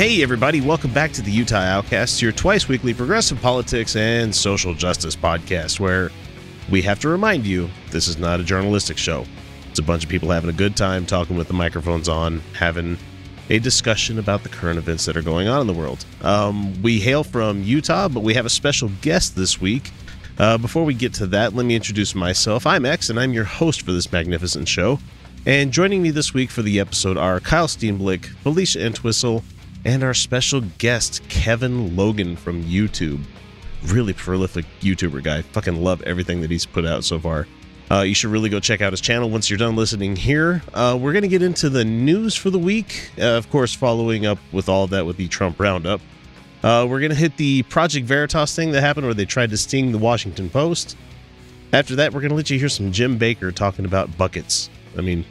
Hey, everybody, welcome back to the Utah Outcasts, your twice weekly progressive politics and social justice podcast, where we have to remind you this is not a journalistic show. It's a bunch of people having a good time talking with the microphones on, having a discussion about the current events that are going on in the world. Um, we hail from Utah, but we have a special guest this week. Uh, before we get to that, let me introduce myself. I'm X, and I'm your host for this magnificent show. And joining me this week for the episode are Kyle Steenblick, Felicia Entwistle, and our special guest, Kevin Logan from YouTube. Really prolific YouTuber guy. Fucking love everything that he's put out so far. Uh, you should really go check out his channel once you're done listening here. Uh, we're going to get into the news for the week. Uh, of course, following up with all that with the Trump roundup. Uh, we're going to hit the Project Veritas thing that happened where they tried to sting the Washington Post. After that, we're going to let you hear some Jim Bakker talking about buckets. I mean,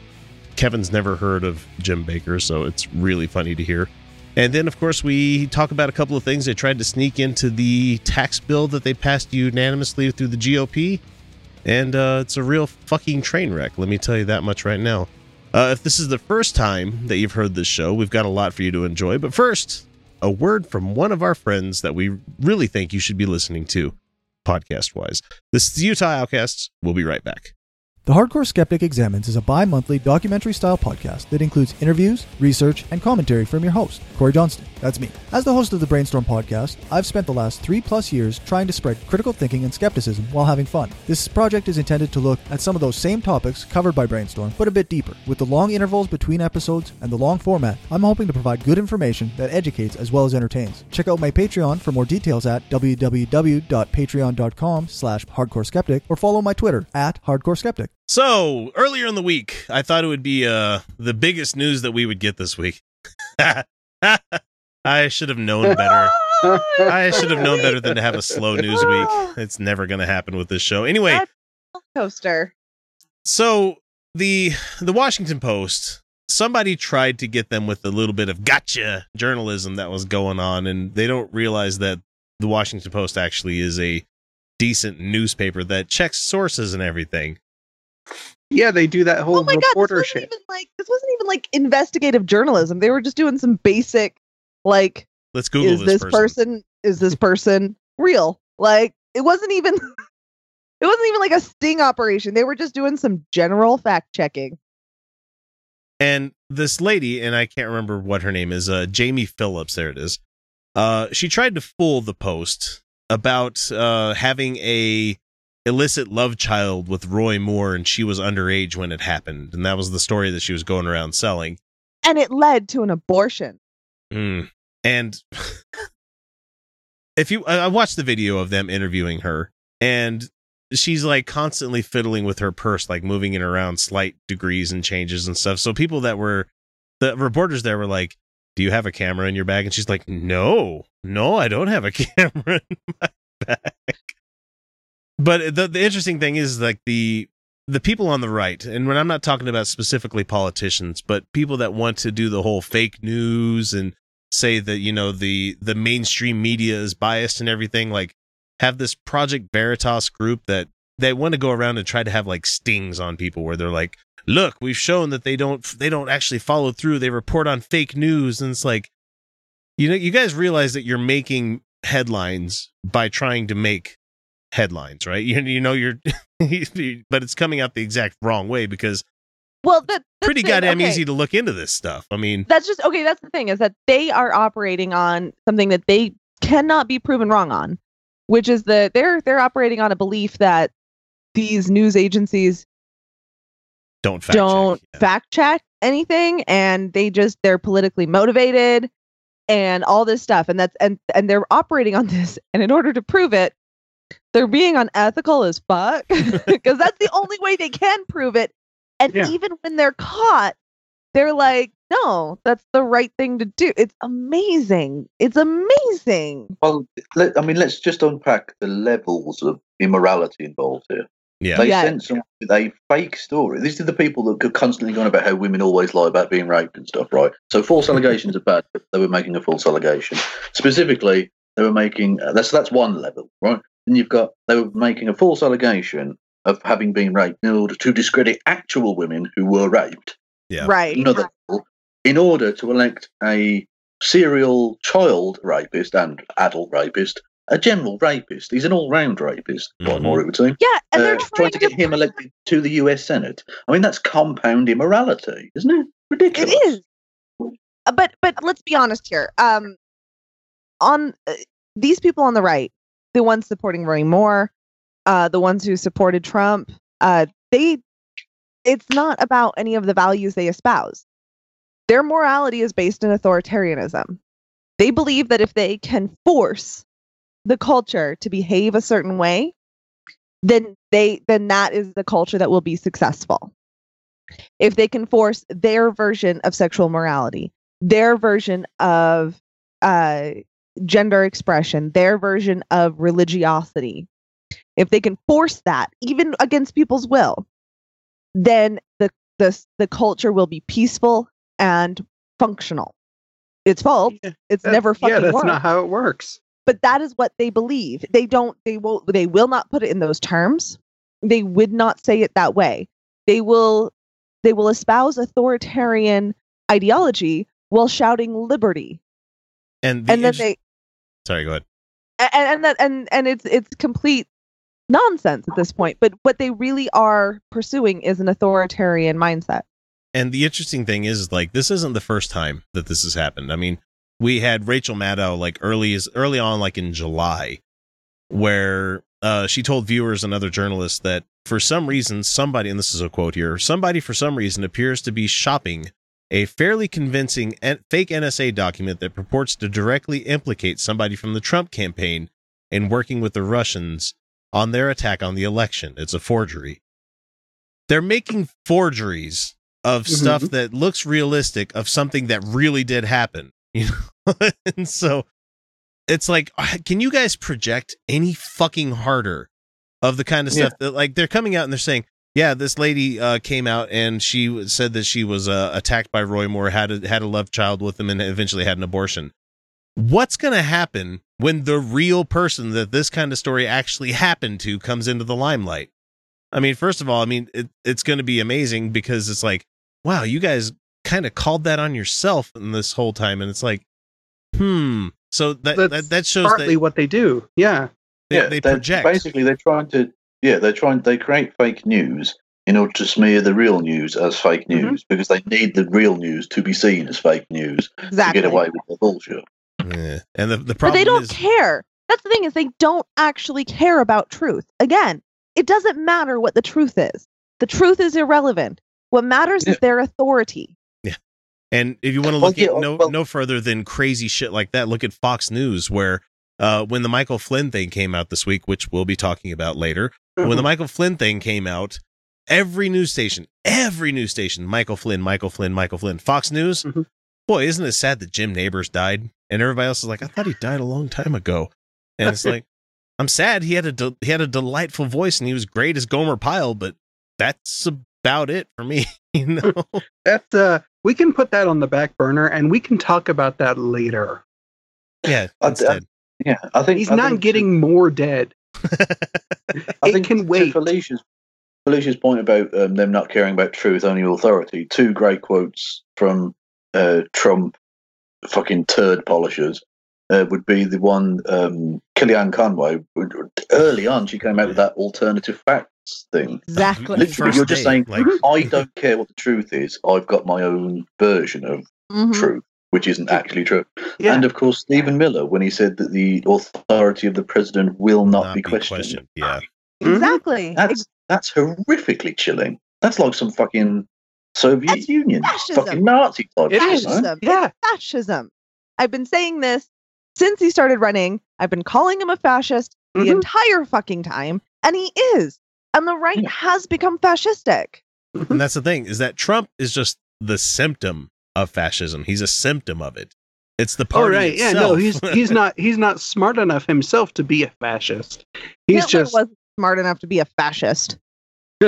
Kevin's never heard of Jim Bakker, so it's really funny to hear. And then, of course, we talk about a couple of things they tried to sneak into the tax bill that they passed unanimously through the GOP. And uh, it's a real fucking train wreck, let me tell you that much right now. Uh, if this is the first time that you've heard this show, we've got a lot for you to enjoy. But first, a word from one of our friends that we really think you should be listening to, podcast wise. This is Utah Outcasts. We'll be right back. The Hardcore Skeptic Examines is a bi monthly documentary style podcast that includes interviews, research, and commentary from your host, Corey Johnston. That's me. As the host of the Brainstorm podcast, I've spent the last three plus years trying to spread critical thinking and skepticism while having fun. This project is intended to look at some of those same topics covered by Brainstorm, but a bit deeper. With the long intervals between episodes and the long format, I'm hoping to provide good information that educates as well as entertains. Check out my Patreon for more details at www.patreon.com slash hardcore skeptic or follow my Twitter at hardcore skeptic. So, earlier in the week, I thought it would be uh, the biggest news that we would get this week. I should have known better. I should have known better than to have a slow news week. It's never going to happen with this show. Anyway, coaster. so the the Washington Post, somebody tried to get them with a little bit of gotcha journalism that was going on, and they don't realize that the Washington Post actually is a decent newspaper that checks sources and everything. Yeah, they do that whole Oh my god, this reporter wasn't shit. even like this wasn't even like investigative journalism. They were just doing some basic like Let's Google is this person. is this person real? Like it wasn't even it wasn't even like a sting operation. They were just doing some general fact checking. and this lady and i can't remember what her name is uh jamie phillips there it is uh she tried to fool the post about uh having a illicit love child with roy moore and she was underage when it happened. And that was the story that she was going around selling. And it led to an abortion. Mm. and if you i I watched the video of them interviewing her and she's like constantly fiddling with her purse like moving it around slight degrees and changes and stuff. So people that were the reporters there were like do you have a camera in your bag? And she's like no. No i don't have a camera in my bag but the the interesting thing is like the the people on the right and when i'm not talking about specifically politicians but people that want to do the whole fake news and say that you know the the mainstream media is biased and everything like have this project veritas group that they want to go around and try to have like stings on people where they're like look we've shown that they don't they don't actually follow through. They report on fake news. And it's like you know you guys realize that you're making headlines by trying to make headlines right you, you know you're but it's coming out the exact wrong way because Well, that, that's pretty goddamn Okay. easy to look into this stuff i mean That's just okay. That's the thing is that they are operating on something that they cannot be proven wrong on, which is that they're they're operating on a belief that these news agencies don't fact don't check. Yeah. fact check anything and they just they're politically motivated and all this stuff and that's and and they're operating on this and in order to prove it they're being unethical as fuck because that's the only way they can prove it. And Yeah. even when they're caught, they're like, no, that's the right thing to do. It's amazing. It's amazing. Well, let, I mean, let's just unpack the levels of immorality involved here. Yeah. They Yeah. sent some with a fake story. These are the people that are constantly going about how women always lie about being raped and stuff, right? So false allegations are bad, but they were making a false allegation. Specifically, they were making uh, that's that's one level, right? Then you've got they were making a false allegation of having been raped in order to discredit actual women who were raped. Yeah. Right. Another level, in order to elect a serial child rapist and adult rapist, a general rapist. He's an all-round rapist, Mhm. quite more it would seem Yeah. And they're uh, trying, to get him elected to the US Senate. I mean, that's compound immorality, isn't it? Ridiculous. It is. Uh, But but let's be honest here. Um, on uh, these people on the right, the ones supporting Roy Moore, uh, the ones who supported Trump, uh, they, it's not about any of the values they espouse. Their morality is based in authoritarianism. They believe that if they can force the culture to behave a certain way, then they then that is the culture that will be successful if they can force their version of sexual morality, their version of uh, gender expression, their version of religiosity, if they can force that, even against people's will, then the the the culture will be peaceful and functional. It's false. Yeah, It's never fucking yeah, that's worked not how it works. but that is what they believe. They don't they will they will not put it in those terms. They would not say it that way. They will they will espouse authoritarian ideology while shouting liberty. And the And then inter- they sorry, go ahead. and, and that and and it's it's complete nonsense at this point. But what they really are pursuing is an authoritarian mindset. And the interesting thing is, like, this isn't the first time that this has happened. I mean, we had Rachel Maddow like early as early on, like in July, where uh, she told viewers and other journalists that for some reason, somebody, and this is a quote here, somebody for some reason appears to be shopping a fairly convincing fake NSA document that purports to directly implicate somebody from the Trump campaign in working with the Russians on their attack on the election. It's a forgery. They're making forgeries of mm-hmm. stuff that looks realistic of something that really did happen. You know? and so it's like, can you guys project any fucking harder of the kind of Yeah. stuff that like they're coming out and they're saying, yeah, this lady uh, came out and she said that she was uh, attacked by Roy Moore, had a, had a love child with him, and eventually had an abortion. What's going to happen when the real person that this kind of story actually happened to comes into the limelight? I mean, first of all, I mean, it, it's going to be amazing because it's like, wow, you guys kind of called that on yourself in this whole time. And it's like, hmm. So that, that, that shows Partly that what they do. Yeah. they, yeah, they project. Basically, they're trying to. Yeah, they're trying. They create fake news in order to smear the real news as fake Mhm. news because they need the real news to be seen as fake news Exactly. to get away with the bullshit. Yeah. And the, the but problem they don't is, care. That's the thing is they don't actually care about truth. Again, it doesn't matter what the truth is. The truth is irrelevant. What matters Yeah. is their authority. Yeah. And if you want to Well, look yeah, at no well- no further than crazy shit like that, look at Fox News, where uh, when the Michael Flynn thing came out this week, which we'll be talking about later, when the Michael Flynn thing came out, every news station, every news station, Michael Flynn, Michael Flynn, Michael Flynn, Fox News. Mm-hmm. Mhm. Boy, isn't it sad that Jim Nabors died, and everybody else is like, I thought he died a long time ago, and it's like, I'm sad. He had a de- he had a delightful voice, and he was great as Gomer Pyle, but that's about it for me. You know. That's uh we can put that on the back burner and we can talk about that later. Yeah, I- I- Yeah, I think He's I not think getting more dead. I it think can to wait. Felicia's, Felicia's point about um, them not caring about truth, only authority. Two great quotes from uh, Trump, fucking turd polishers, uh, would be the one um, Kellyanne Conway. Early on, she came out with that alternative facts thing. Exactly. Literally, First you're just saying, like- I don't care what the truth is. I've got my own version of Mhm. truth, which isn't actually true. Yeah. And of course, Stephen Miller, when he said that the authority of the president will not, be, questioned. Yeah. Mhm. Exactly. That's that's horrifically chilling. That's like some fucking Soviet That's Union, fascism. fucking Nazi type It shit, is. no? fascism. Yeah. It's fascism. I've been saying this since he started running. I've been calling him a fascist the Mhm. entire fucking time, and he is. And the right Yeah. has become fascistic. And that's the thing is that Trump is just the symptom of fascism. He's a symptom of it. It's the Oh party. right, yeah, no, he's he's not he's not smart enough himself to be a fascist. He's Hitler just wasn't smart enough to be a fascist.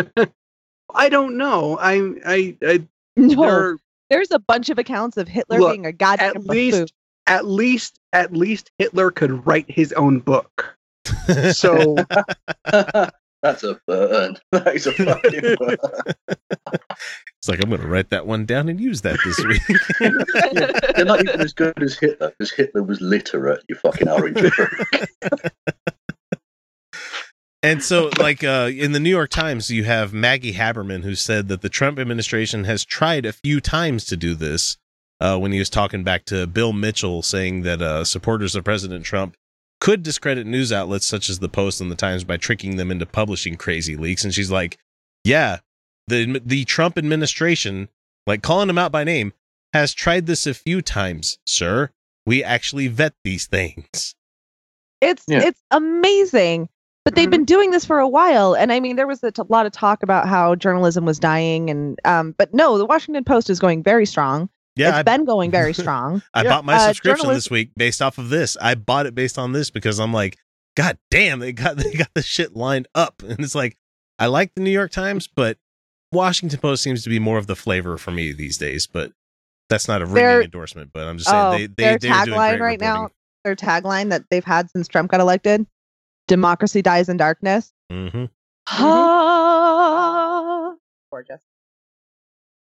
I don't know. I I, I No, there there's a bunch of accounts of Hitler Look, being a goddamn at buffoon. least at least at least Hitler could write his own book. So That's a burn. That is a fucking burn. It's like I'm going to write that one down and use that this week. They're not even as good as Hitler because Hitler was literate. You fucking orange. And so, like uh, in the New York Times, you have Maggie Haberman who said that the Trump administration has tried a few times to do this. Uh, when he was talking back to Bill Mitchell, saying that uh, supporters of President Trump could discredit news outlets such as the Post and the Times by tricking them into publishing crazy leaks. And she's like, "Yeah, the the Trump administration, like calling him out by name, has tried this a few times, sir. We actually vet these things." It's Yeah. it's amazing. But they've Mhm. been doing this for a while, and I mean, there was a t- lot of talk about how journalism was dying, and um, but no, the Washington Post is going very strong. Yeah, it's I, been going very strong. I Yeah. bought my Uh, subscription journalist- this week based off of this. I bought it based on this because I'm like, God damn, they got they got the shit lined up, and it's like, I like the New York Times, but Washington Post seems to be more of the flavor for me these days. But that's not a ringing Their- endorsement. But I'm just saying Oh, they they their they're doing tagline great right now, their tagline that they've had since Trump got elected: "Democracy dies in darkness." Mhm. Ah, gorgeous.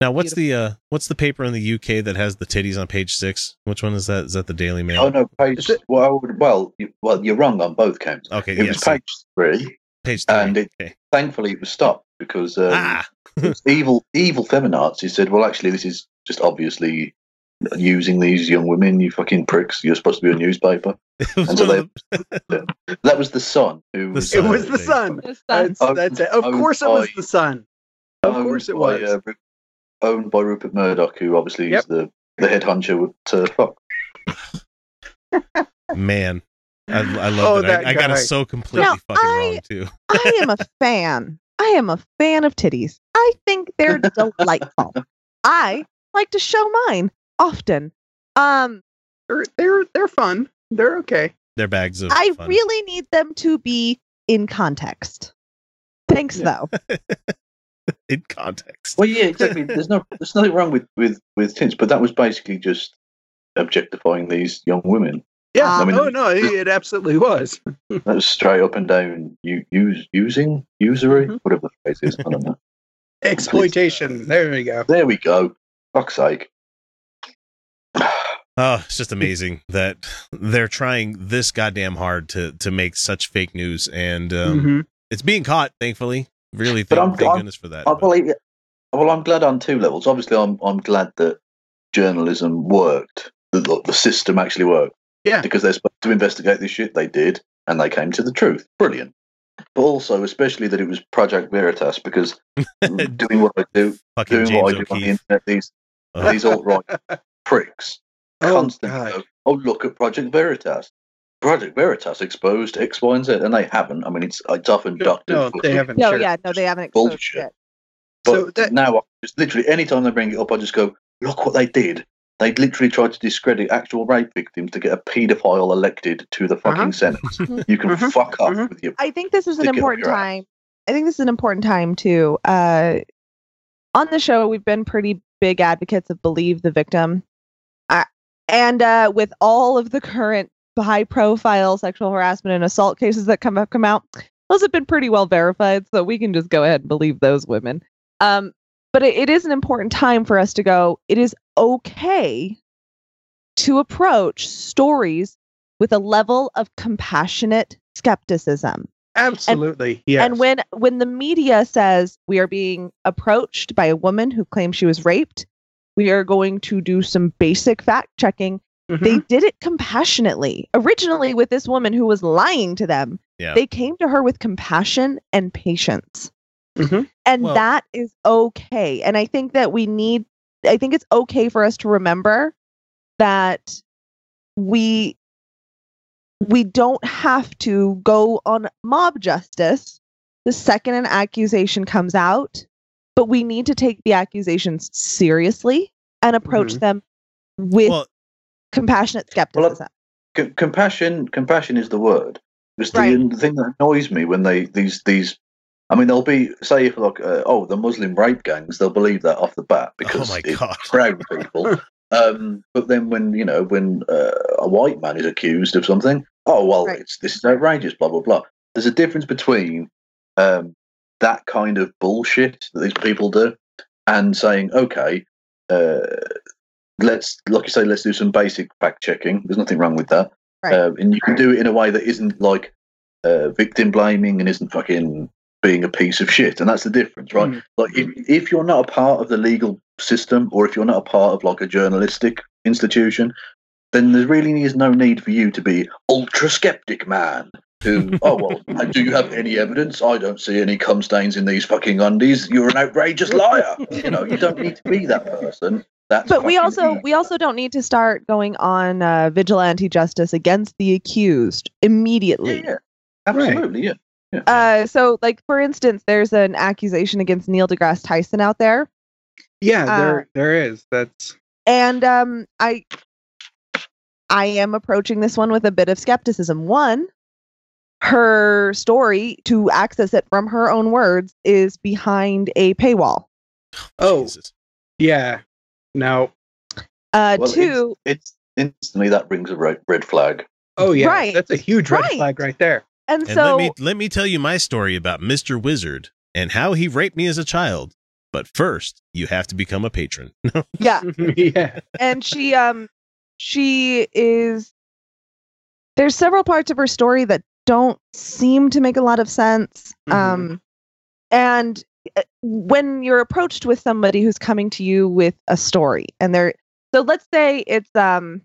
Now, what's the uh what's the paper in the UK that has the titties on page six? Which one is that? Is that the Daily Mail? oh no, page. Well, well, you, well, you're wrong on both counts. Okay, It yes, was page three. page three. and it- okay. Thankfully, it was stopped because um, ah, evil, evil feminazis said, "Well, actually, this is just obviously using these young women. You fucking pricks. You're supposed to be a newspaper." and so one of That was the son Who The was, Sun. it was the Sun. sun. This That's, that's it. Of Owned course it was by- the sun. Of owned course it by, was. uh, owned by Rupert Murdoch, who obviously Yep. is the the head honcho with uh, fuck. man. I, I love Oh, that. that I, I got it so completely Now, fucking I- wrong too. I am a fan. I am a fan of titties. I think they're delightful. I like to show mine often. Um, They're they're they're fun. They're okay. They're bags of. I fun. really need them to be in context. Thanks, Yeah. though. in context. Well, yeah, exactly. There's no there's nothing wrong with with with tints, but that was basically just objectifying these young women. Yeah. Um, I mean- oh no, it, it absolutely was. That was straight up and down. You use using usury, Mhm. whatever the phrase is. I don't know. Exploitation. There we go. There we go. Fuck's sake. Oh, it's just amazing that they're trying this goddamn hard to to make such fake news, and um, Mhm. it's being caught. Thankfully, really, thank, I'm- thank I'm- goodness for that. I but- believe. Well, I'm glad on two levels. Obviously, I'm I'm glad that journalism worked. The, the- the system actually worked. Yeah. Because they're supposed to investigate this shit. They did, and they came to the truth. Brilliant. But also, especially that it was Project Veritas, because doing what I do, fucking doing James what I do on the internet, these these alt right pricks Oh, constantly God. go, oh, look at Project Veritas. Project Veritas exposed X, Y, and Z, and they haven't. I mean, it's it's often No, doctored. no, they haven't. No, sure. yeah, no, they haven't exposed Bullshit. shit. But So that- now, I just literally, anytime they bring it up, I just go, look what they did. They literally tried to discredit actual rape victims to get a paedophile elected to the fucking Uh-huh. Senate. You can Mhm, fuck off mhm. with your. I think this is an Stick it up important your ass. time. I think this is an important time too. Uh, on the show, we've been pretty big advocates of believe the victim, uh, and uh, with all of the current high-profile sexual harassment and assault cases that come up come out, those have been pretty well verified. So we can just go ahead and believe those women. Um, but it, it is an important time for us to go. It is okay to approach stories with a level of compassionate skepticism. Absolutely. Yes. And when when the media says we are being approached by a woman who claims she was raped, we are going to do some basic fact checking. Mhm. They did it compassionately. Originally with this woman who was lying to them, Yeah. they came to her with compassion and patience. Mhm. And Well- that is okay. And I think that we need I think it's okay for us to remember that we we don't have to go on mob justice the second an accusation comes out, but we need to take the accusations seriously and approach Mhm. them with Well, compassionate Well, skepticism. C- compassion compassion is the word because the, Right. the thing that annoys me when they these these i mean they'll be say if like uh, oh the muslim rape gangs they'll believe that off the bat because oh my it's god. proud people um but then when you know when uh, a white man is accused of something oh well Right. it's this is outrageous blah blah blah there's a difference between um that kind of bullshit that these people do and saying okay uh let's like you say let's do some basic fact checking there's nothing wrong with that Right. uh, and you can do it in a way that isn't like uh, victim blaming and isn't fucking being a piece of shit and that's the difference right Mm. like if, if you're not a part of the legal system or if you're not a part of like a journalistic institution then there really is no need for you to be ultra skeptic man who oh well do you have any evidence i don't see any cum stains in these fucking undies you're an outrageous liar you know you don't need to be that person that's but we also evil. we also don't need to start going on uh, vigilante justice against the accused immediately. yeah, yeah. absolutely yeah Uh, so, like for instance, there's an accusation against Neil deGrasse Tyson out there, Yeah, Uh, there there is. That's and um, I I am approaching this one with a bit of skepticism. One, her story to access it from her own words is behind a paywall. oh Jesus. yeah. No. Uh, Well, two, it's instantly that brings a red, red flag Oh yeah. Right. That's a huge red Right. flag right there. And, And so let me let me tell you my story about Mr. Wizard and how he raped me as a child. But first, you have to become a patron. yeah, yeah. and she um she is there's several parts of her story that don't seem to make a lot of sense Mhm. um and uh, when you're approached with somebody who's coming to you with a story and they're so let's say it's um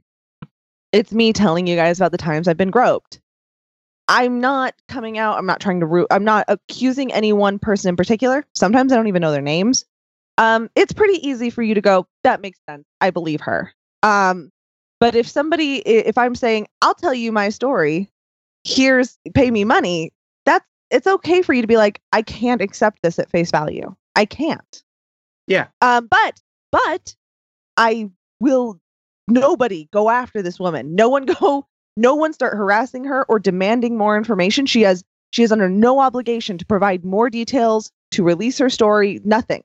it's me telling you guys about the times I've been groped I'm not coming out I'm not trying to root I'm not accusing any one person in particular. Sometimes I don't even know their names. Um it's pretty easy for you to go that makes sense. I believe her. Um but if somebody if I'm saying I'll tell you my story. Here's pay me money that's it's okay for you to be like i can't accept this at face value. I can't. Yeah. um but but i will nobody go after this woman. No one go no one start harassing her or demanding more information she has she is under no obligation to provide more details to release her story nothing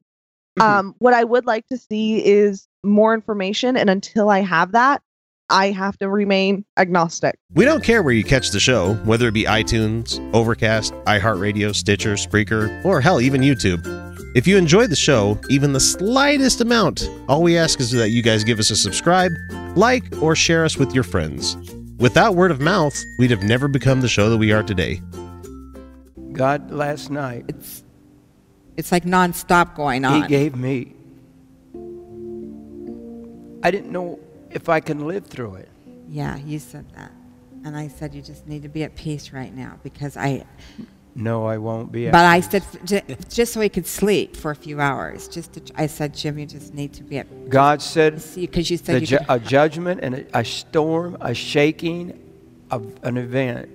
Mhm. um what i would like to see is more information and until i have that i have to remain agnostic We don't care where you catch the show, whether it be iTunes, Overcast, iHeartRadio, Stitcher, Spreaker, or hell, even YouTube. If you enjoy the show, even the slightest amount, all we ask is that you guys give us a subscribe, like, or share us with your friends. Without word of mouth, we'd have never become the show that we are today. God last night, It's it's like nonstop going on. He gave me. I didn't know if I can live through it. yeah, you said that. And I said you just need to be at peace right now because I No, I won't be. but I said just so he could sleep for a few hours. Just to, I said Jim you just need to be at God said because you said you ju- a judgment and a, a storm, a shaking of an event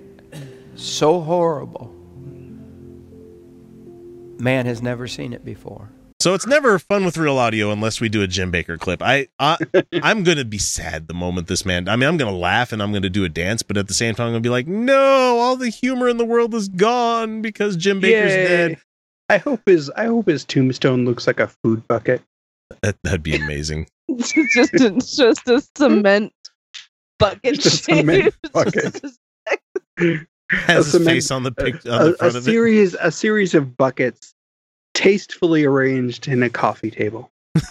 so horrible. Man has never seen it before. So it's never fun with real audio unless we do a Jim Bakker clip. I, I I'm gonna be sad the moment this man. I mean, I'm gonna laugh and I'm gonna do a dance, but at the same time, I'm gonna be like, no, all the humor in the world is gone because Jim Bakker's Yay. dead. I hope his I hope his tombstone looks like a food bucket. That, that'd be amazing. It's just a, it's just a cement bucket. Just a cement bucket. Has his cement- face on the pic a, on the a front of it. series a series of buckets tastefully arranged in a coffee table.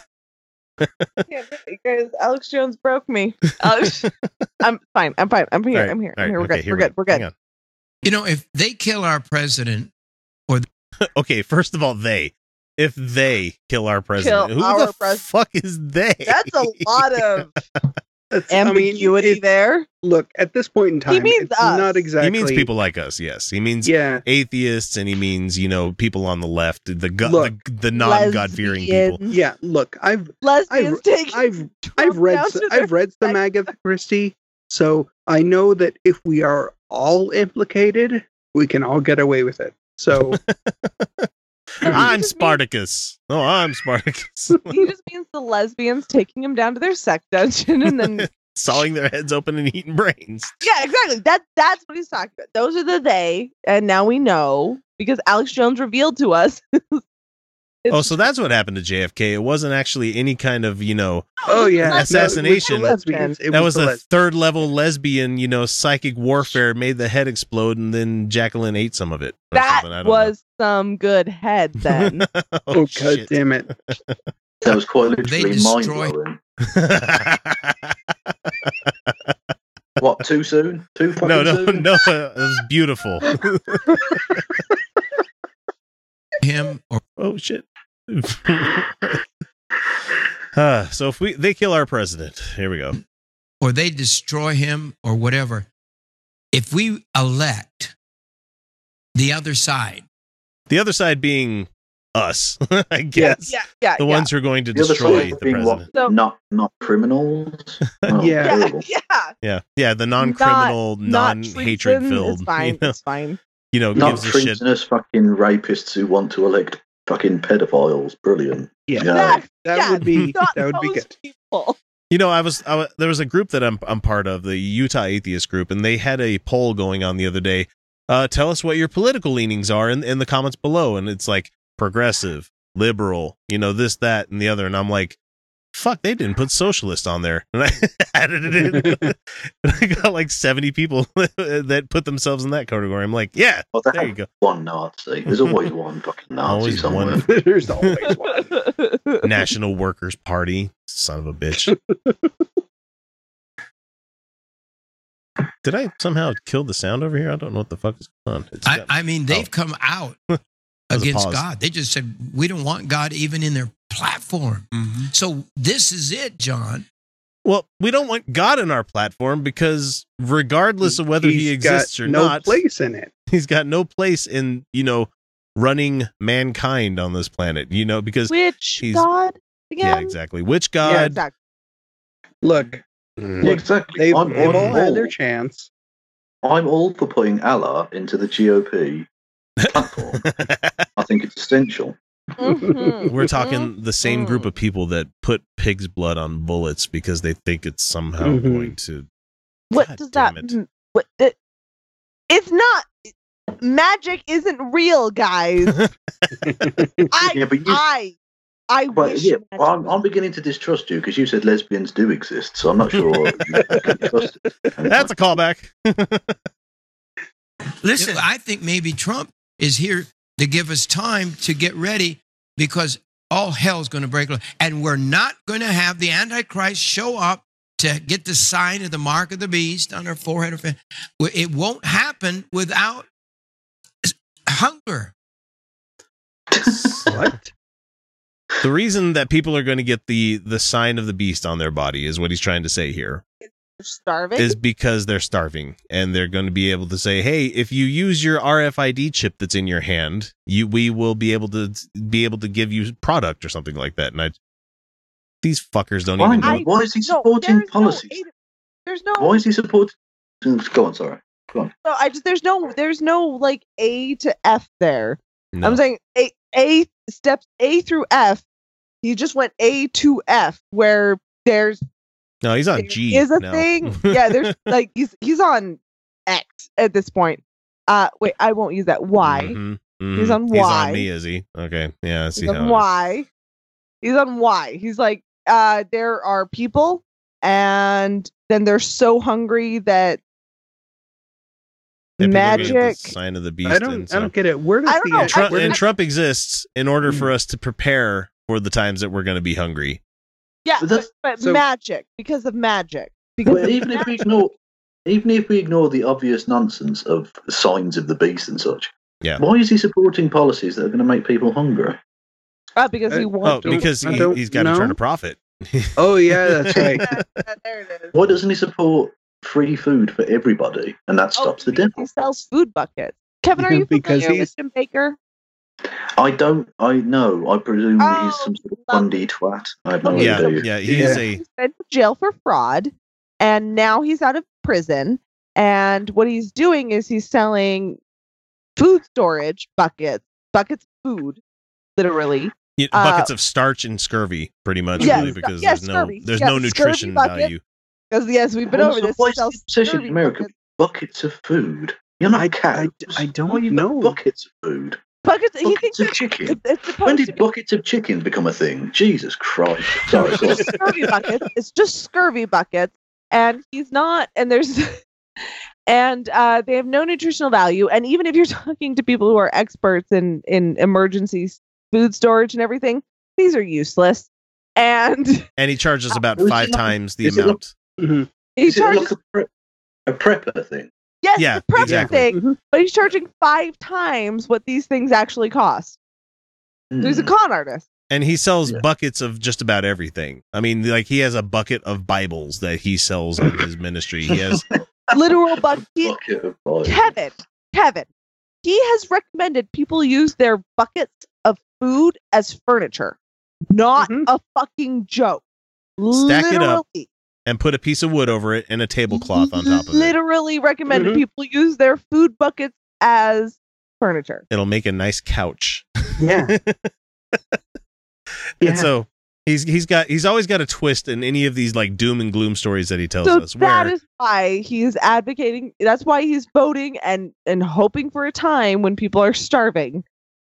Yeah, guys, Alex Jones broke me. Alex, I'm fine. I'm fine. I'm here. All right, I'm here. all I'm right, here. We're okay, good. We're good. We're good. You know, if they kill our president, or Okay, first of all, they. If they kill our president, Kill who our the pres- fuck is they? That's a lot of That's, I mean, ambiguity it- there. look at this point in time, he means it's us. not exactly. He means people like us. Yes, he means Yeah, atheists, and he means you know people on the left, the go- Look, the, the non God fearing people. Yeah. Look, I've Lesbians take I've I've read down s- to I've read some Agatha Christie, so I know that if we are all implicated, we can all get away with it. So I'm Spartacus. Oh, I'm Spartacus. he just means the lesbians taking him down to their sex dungeon and then Sawing their heads open and eating brains. yeah, exactly. That that's what he's talking about. Those are the they, and now we know because Alex Jones revealed to us. Oh, so that's what happened to JFK. It wasn't actually any kind of, you know, Oh yeah, no, it was Assassination. lesbians. That was the a third level lesbian, you know, psychic warfare made the head explode and then Jacqueline ate some of it. that something. I don't was some good head then. oh oh, god damn it! That was quite They literally mind destroy- blowing. What? Too soon? Too fucking no, no, soon? no. It was beautiful. Him or oh shit. Ah, so if we they kill our president, here we go. or they destroy him or whatever. If we elect the other side, The other side being us, I guess. yeah, yeah, The yeah. ones who are going to The destroy the being what? president. So- Not not criminals. Oh, Yeah. yeah, yeah. Yeah, yeah. The non-criminal, Not non-hatred treason, filled. It's fine. You know, It's fine. you know Not gives a shit. treasonous fucking rapists who want to elect fucking pedophiles. Brilliant. Yeah, Yeah. That, that yeah, would be that would be good. People. You know, I was, I was there was a group that I'm I'm part of, the Utah Atheist Group, and they had a poll going on the other day. Uh, tell us what your political leanings are in, in the comments below, and it's like progressive, liberal, you know, this, that, and the other, and I'm like, fuck, they didn't put socialist on there, and I added it in. and I got like 70 people that put themselves in that category. I'm like, yeah, Well, they there you go. one Nazi. There's always one fucking Nazi Always somewhere. one. There's always one. National Workers Party, son of a bitch. Did I somehow kill the sound over here? I don't know what the fuck is going on. It's I, got- I mean, they've Oh. come out against. God. They just said, we don't want God even in their platform. Mm-hmm. So this is it, John. well, we don't want God in our platform because regardless of whether he He's got exists or no not, place in it. he's got no place in, you know, running mankind on this planet, you know, because Which he's- God again? yeah, exactly. Which God Yeah, exactly. Look, mm. Yeah, exactly. they've, I'm, they've I'm all had their chance. I'm all for putting Allah into the GOP platform. I think it's essential. Mhm, We're talking the same group Mm. of people that put pig's blood on bullets because they think it's somehow Mhm. going to. What God does that? damn it. What? It, it's not. Magic isn't real, guys. I, Yeah, but you- I, I Well, wish. yeah, magic well, I'm, I'm beginning to distrust you because you said lesbians do exist, so I'm not sure. you can trust. That's a callback. Listen, I think maybe Trump is here to give us time to get ready because all hell's going to break loose. And we're not going to have the Antichrist show up to get the sign of the mark of the beast on our forehead. Or fa- it won't happen without hunger. What? the reason that people are going to get the the sign of the beast on their body is what he's trying to say here starving. is because they're starving and they're going to be able to say hey if you use your RFID chip that's in your hand you we will be able to be able to give you product or something like that and I these fuckers don't Why, even know I- why is he supporting there's policies? No, there's no. Why is he supporting? Go on, sorry. Go on. no, I just there's no there's no like A to F there. No. I'm saying A A steps A through F. He just went A to F where there's no he's on G is a now. thing. Yeah, there's like he's he's on X at this point. Uh wait, I won't use that. Y. Mhm, He's mhm. on Y. he's on me is he okay yeah I see He's how on. Y. He's on Y. He's like, uh, there are people, and then they're so hungry that That people are gonna get the magic. sign of the beast I and don't. so- I don't get it. Where does I the know. and Trump, where and does- Trump exists in order Hmm. for us to prepare for the times that we're going to be hungry. Yeah, But but, that's- but so- magic because of magic. Because But of even if we ignore, even if we ignore the obvious nonsense of signs of the beast and such, Yeah. why is he supporting policies that are going to make people hungry? Uh, because he Oh, Oh, wants. because he, he's got to turn a profit. Oh yeah, that's right. there it is. Why doesn't he support free food for everybody, and that Oh, stops the because? He sells food buckets. Kevin, are you Because familiar he's- with Jim Bakker? I don't. I know. I presume that he's Oh, some sort of love- fundy twat. I have no yeah, so- idea. yeah, he's Yeah. a He's been to jail for fraud, and now he's out of prison. And what he's doing is he's selling food storage buckets, buckets of food, literally. Yeah, Uh, buckets of starch and scurvy, pretty much, Yes, really, because yes, there's no scurvy. there's Yes, no nutrition bucket. value. Because yes, we've been Well, over so this. why He is obsession in America buckets. buckets of food? You're not I- cows. I- I don't Why you know. Buckets of food. Buckets. He thinks of it's, chicken. it's, it's When supposed to did be buckets of chicken become a thing? Jesus Christ! Sorry, it's sorry. just scurvy buckets. It's just scurvy buckets, and he's not. And there's, and uh, they have no nutritional value. And even if you're talking to people who are experts in in emergency food storage and everything, these are useless. And And he charges about Is it five like- times the is it amount. Mhm. he Is it charges like a, prep, a prepper thing? Yes, Yeah, the prep exactly. thing, Mhm. but he's charging five times what these things actually cost. He's a Hmm. con artist. and he sells Yeah. buckets of just about everything. I mean, like he has a bucket of Bibles that he sells on his ministry. He has Literal bucket. Bucket. Kevin, Kevin, he has recommended people use their buckets of food as furniture. Not Mhm. a fucking joke. Stack it up Literally- and put a piece of wood over it and a tablecloth on top of it. Literally recommended Mhm. people use their food buckets as furniture. It'll make a nice couch. Yeah. Yeah. And so he's he's got he's always got a twist in any of these like doom and gloom stories that he tells So us. that Where is why he's advocating. That's why he's voting and and hoping for a time when people are starving,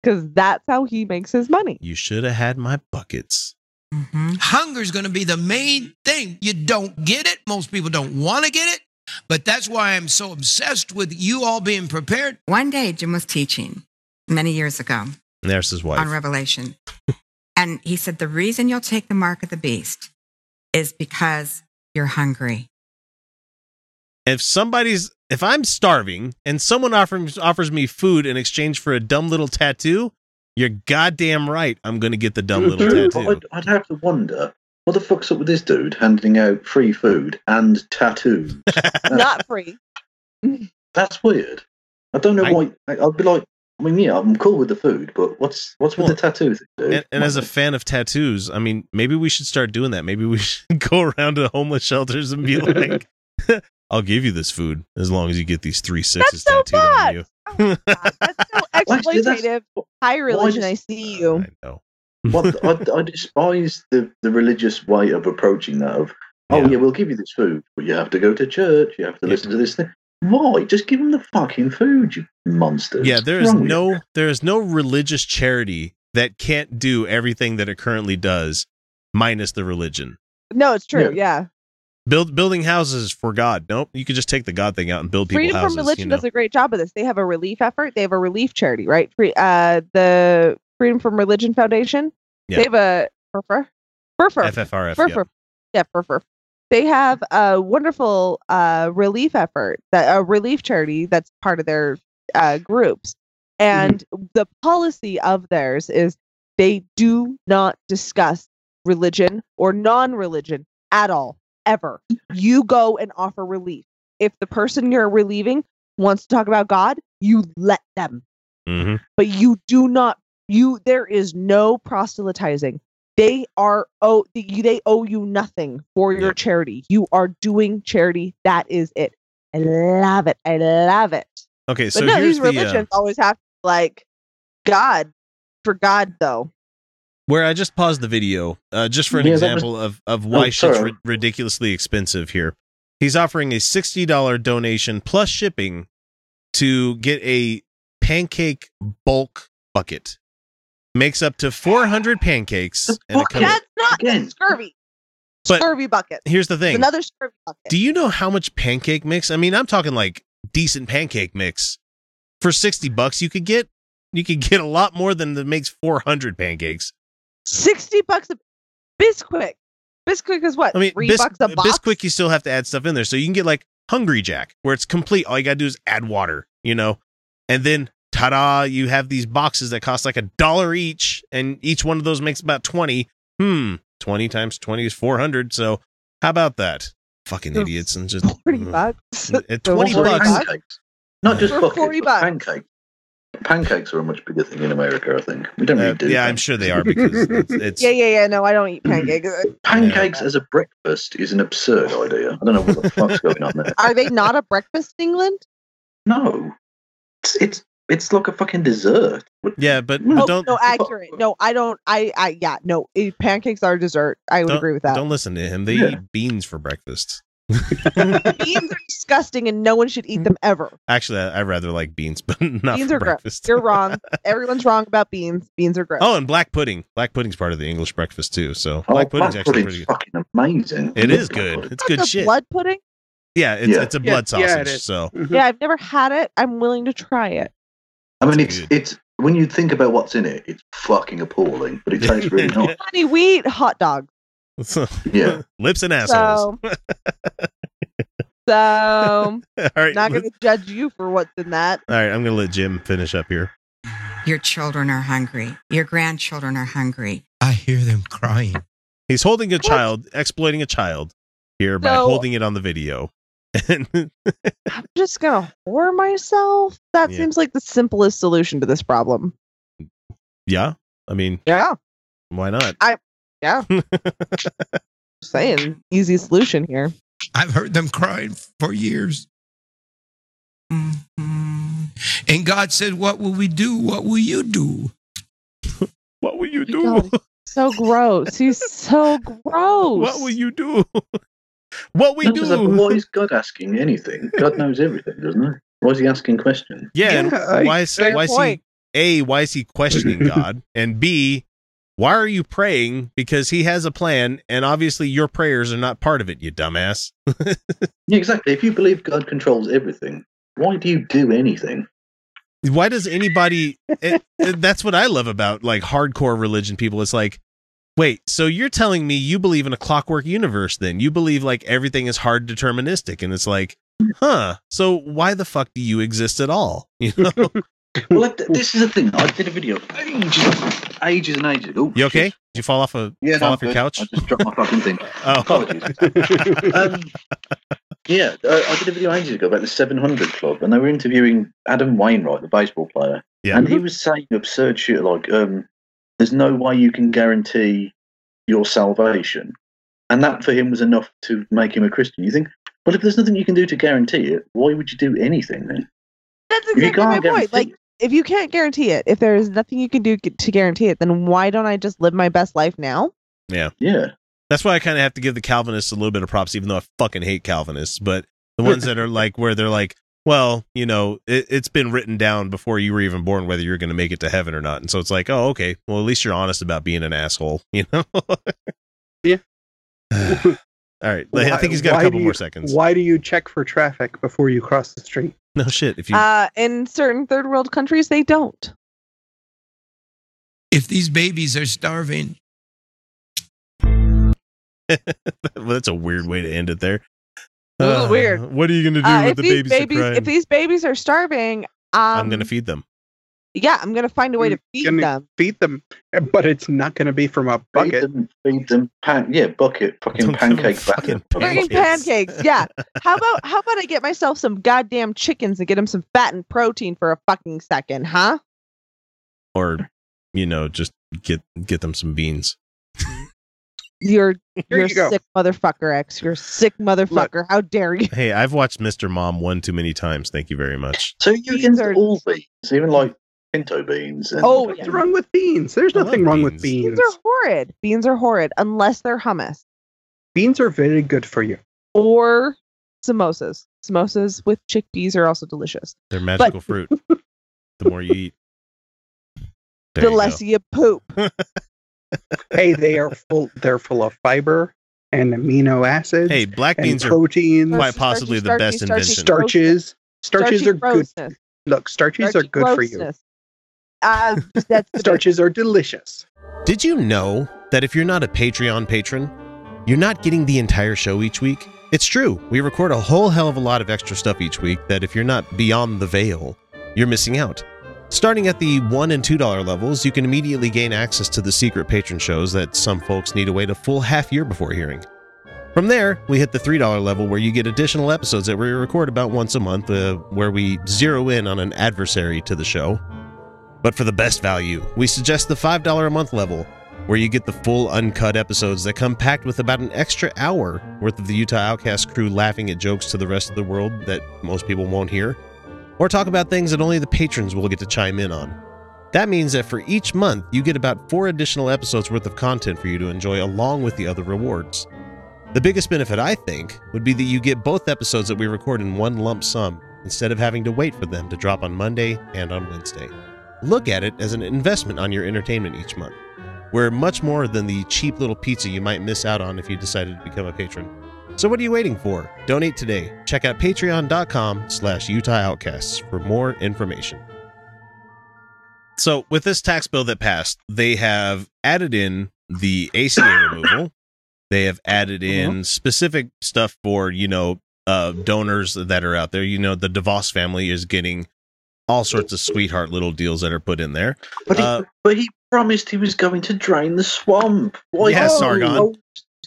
because that's how he makes his money. you should have had my buckets. Mhm. Hunger is going to be the main thing. You don't get it. Most people don't want to get it. But that's why I'm so obsessed with you all being prepared. One day, Jim was teaching many years ago And there's his wife. on Revelation. and he said, The reason you'll take the mark of the beast is because you're hungry. if somebody's if I'm starving and someone offers offers me food in exchange for a dumb little tattoo, you're goddamn right. I'm gonna get the dumb little tattoo. I'd, I'd have to wonder what the fuck's up with this dude handing out free food and tattoos. Not free. That's weird. I don't know I- why. I, I'd be like, I mean, yeah, I'm cool with the food, but what's what's with Well, the tattoos? dude? And, and as a fan of tattoos, I mean, maybe we should start doing that. Maybe we should go around to homeless shelters and be like, "I'll give you this food as long as you get these three sixes so tattooed on you." Oh, God, that's so Why- that's- exploitative. High religion, does- I see you. I know. what I, I despise the, the religious way of approaching that. Of oh Yeah. yeah. we'll give you this food, but you have to go to church. You have to Yeah. listen to this thing. Why? Just give them the fucking food, you monsters. Yeah, there is What's wrong with no you? there is no religious charity that can't do everything that it currently does, minus the religion. No, it's true. Yeah. Build building houses for God. Nope, you could just take the God thing out and build people Freedom houses. from Religion you know? does a great job of this. They have a relief effort. They have a relief charity, right? Free, uh, the Freedom from Religion Foundation. Yeah. They have a furfur, FFRF. furfur, yeah. yeah, furfur. They have a wonderful uh, relief effort, that a relief charity that's part of their uh, groups, and the policy of theirs is they do not discuss religion or non-religion at all ever. You go and offer relief. If the person you're relieving wants to talk about God, you let them. Mhm. But you do not you there is no proselytizing. They are oh they owe you nothing for your charity. You are doing charity. That is it. I love it. I love it. Okay, But so no, here's these the uh, religions always have like God for God though. Where I just paused the video, uh, just for an Yeah, that was- example of of why Oh, shit's ri- ridiculously expensive here. He's offering a sixty dollar donation plus shipping to get a pancake bulk bucket. Makes up to four hundred pancakes, and it bucket? That's not again. scurvy. But scurvy bucket. Here's the thing: Another scurvy bucket. Do you know how much pancake mix? I mean, I'm talking like decent pancake mix for sixty bucks. You could get you could get a lot more than that makes four hundred pancakes. 60 bucks a Bisquick. Bisquick is what? I mean, three Bis- bucks a box. Bisquick, you still have to add stuff in there. So you can get like Hungry Jack, where it's complete. All you gotta do is add water, you know, and then ta-da! You have these boxes that cost like a dollar each, and each one of those makes about twenty. Hmm, twenty times twenty is four hundred. So how about that? Fucking idiots and just Forty mm. bucks. At 20 bucks. bucks? Pancakes. Not just For buckets, 40 but bucks. pancakes. Pancakes are a much bigger thing in America, I think. We don't really Uh, do. yeah, I'm sure they are because it's, it's Yeah, yeah, yeah. No, I don't eat pancakes. Pancakes as a breakfast is an absurd idea. I don't know what the fuck's going on there. Are they not a breakfast in England? No, it's it's, it's like a fucking dessert. Yeah, but, Oh, but don't no, accurate. No, I don't. I, I, yeah, no. eh, Pancakes are dessert. I would agree with that. don't listen to him. They Yeah. eat beans for breakfast. Beans are disgusting, and no one should eat them ever. Actually, I, I rather like beans, but not Beans for are gross. breakfast. You're wrong. Everyone's wrong about beans. Beans are gross. oh, and black pudding. Black pudding's part of the English breakfast too. So Oh, black pudding's black actually pudding's pretty good. fucking amazing. It I love good. pudding. It's good the shit. blood pudding. Yeah, it's Yeah. it's a blood yeah, sausage. it is. so Mhm. Yeah, I've never had it. I'm willing to try it. I mean, it's good. it's when you think about what's in it, it's fucking appalling, but it tastes really nice. Honey, we eat hot dogs. So Yeah. lips and assholes. So, so All right, not going to judge you for what's in that. all right. I'm gonna let Jim finish up here. Your children are hungry. Your grandchildren are hungry. I hear them crying. He's holding a child, exploiting a child here by So- holding it on the video. I'm just going to whore myself. That Yeah. seems like the simplest solution to this problem. yeah, I mean, Yeah, why not? saying easy solution here. I've heard them crying for years. Mhm. And God said, What will we do? What will you do? What will you God, So gross. He's so gross. What will you do? what we No, because, do? Why is God asking anything? God knows everything, doesn't he? Why is he asking questions? Yeah, Yeah, I- why is why is he point. a why is he questioning God and b why are you praying? Because he has a plan and obviously your prayers are not part of it you dumbass. Yeah, exactly. If you believe God controls everything, why do you do anything? why does anybody it, it- that's what i love about like hardcore religion people. It's like wait so you're telling me you believe in a clockwork universe then? You believe like everything is hard deterministic and it's like mm. huh so why the fuck do you exist at all? You know Well, like, this is the thing. I did a video ages, ages and ages ago. you okay did you fall off a Yeah, fall no, off your couch I just dropped my fucking thing. oh Apologies. um, yeah, uh, I did a video ages ago about the 700 Club, and they were interviewing Adam Wainwright, the baseball player, Yeah. and he was saying absurd shit like, um, "There's no way you can guarantee your salvation," and that for him was enough to make him a Christian. You think, well, if there's nothing you can do to guarantee it, why would you do anything then? That's exactly my point. Like, it- if you can't guarantee it, if there is nothing you can do to guarantee it, then why don't I just live my best life now? yeah, Yeah. That's why I kind of have to give the Calvinists a little bit of props, even though I fucking hate Calvinists. But the ones that are like, where they're like, well, you know, it, it's been written down before you were even born whether you're going to make it to heaven or not. And so it's like, oh, okay. Well, at least you're honest about being an asshole, you know? Yeah. All right. I think he's got a couple do more seconds. Why do you check for traffic before you cross the street? No shit. If you, Uh, in certain third world countries, they don't. If these babies are starving, well, that's a weird way to end it there. A little weird. What are you going to do Uh, with if the these babies, babies, if these babies are starving, um, I'm going to feed them. Yeah, I'm gonna find a way to feed them. Feed them, but it's not going to be from a feed bucket. them, feed them, pan- yeah, bucket, fucking Don't give pancake fucking batter. Friggin' Pancakes. pancakes. Yeah. How about how about I get myself some goddamn chickens and get them some fat and protein for a fucking second, huh? Or, you know, just get get them some beans. You're Here you're you go. sick motherfucker, X. You're sick motherfucker. How dare you? Hey, I've watched Mr. Mom one too many times. Thank you very much. So you Beans can are- all beans, even like pinto beans. And Oh, What's yeah. wrong with beans? There's I nothing wrong with beans. beans. Beans are horrid. Beans are horrid unless they're hummus Beans are very good for you. or samosas. Samosas with chickpeas are also delicious. They're magical fruit. The more you eat, there the you less go. you poop. hey, they are full. They're full of fiber and amino acids Hey, black and beans are proteins, quite Starchy, possibly the starchy, best starchy, invention. starches. Starches Starchy are good. Look, starches are Starchy good for you. Grossness. Uh, that's Starches are delicious. Did you know that if you're not a Patreon patron, you're not getting the entire show each week? It's true. We record a whole hell of a lot of extra stuff each week that if you're not beyond the veil, you're missing out. Starting at the $1 and $2 levels, you can immediately gain access to the secret patron shows that some folks need to wait a full half year before hearing. From there, we hit the $3 level where you get additional episodes that we record about once a month, uh, where we zero in on an adversary to the show. But for the best value, we suggest the $5 a month level, where you get the full uncut episodes that come packed with about an extra hour worth of the Utah Outcast crew laughing at jokes to the rest of the world that most people won't hear, or talk about things that only the patrons will get to chime in on. That means that for each month, you get about four additional episodes worth of content for you to enjoy along with the other rewards. The biggest benefit, I think, would be that you get both episodes that we record in one lump sum instead of having to wait for them to drop on Monday and on Wednesday. Look at it as an investment on your entertainment each month. We're much more than the cheap little pizza you might miss out on if you decided to become a patron. So what are you waiting for? Donate today. Check out patreon.com slash Utah Outcasts for more information. So with this tax bill that passed, they have added in the ACA removal. They have added in specific stuff for, you know, uh, donors that are out there. You know, the DeVos family is getting all sorts of sweetheart little deals that are put in there. But he, Uh, but he promised he was going to drain the swamp. Why? Yeah, Oh, Sargon. oh,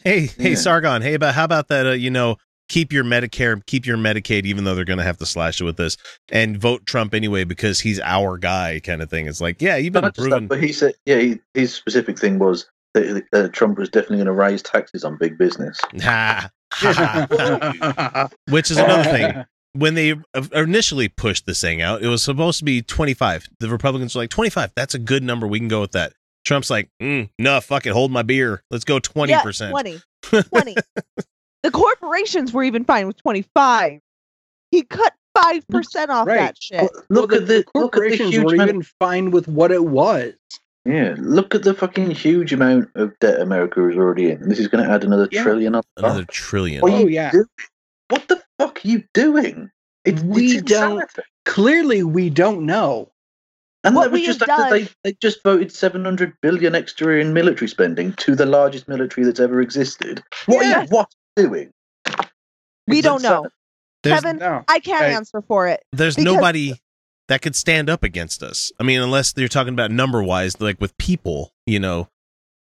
Hey, hey, Yeah. Sargon. Hey, about how about that? Uh, you know, keep your Medicare, keep your Medicaid, even though they're going to have to slash it with this, and vote Trump anyway because he's our guy, kind of thing. It's like, yeah, you've been Not just that, proven. but he said, yeah, he, his specific thing was that uh, Trump was definitely going to raise taxes on big business. Which is another thing. When they initially pushed this thing out, it was supposed to be 25. The Republicans were like, 25, that's a good number. We can go with that. Trump's like, mm, no, fuck it. Hold my beer. Let's go 20%. Yeah, 20. 20. the corporations were even fine with 25. He cut 5% off Right. that shit. Look Well, at the, look at the corporations huge were amount. even fine with what it was. yeah, look at the fucking huge amount of debt America is already in. This is going to add another Yeah. trillion on top. Another trillion. What Oh, yeah. Doing? What the fuck are you doing? It's, We it's don't- Clearly, we don't know. And What that was just have after done- they, they just voted 700 billion extra in military spending to the largest military that's ever existed. What are you what are you doing? We It's don't know. There's, Kevin, No. I can't Right. answer for it. there's because- nobody that could stand up against us. I mean, unless you're talking about number wise, like with people, you know.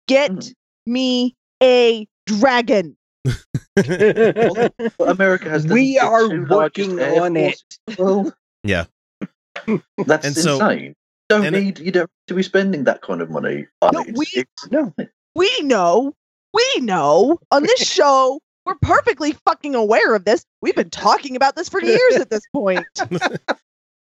Get Mhm. me a dragon. Well, America has We are working on it. forces in the world. Yeah. That's And so- insane. Don't and it- need you don't need to be spending that kind of money No, it. we- It's- No. We know. We know. On this show, we're perfectly fucking aware of this. We've been talking about this for years at this point.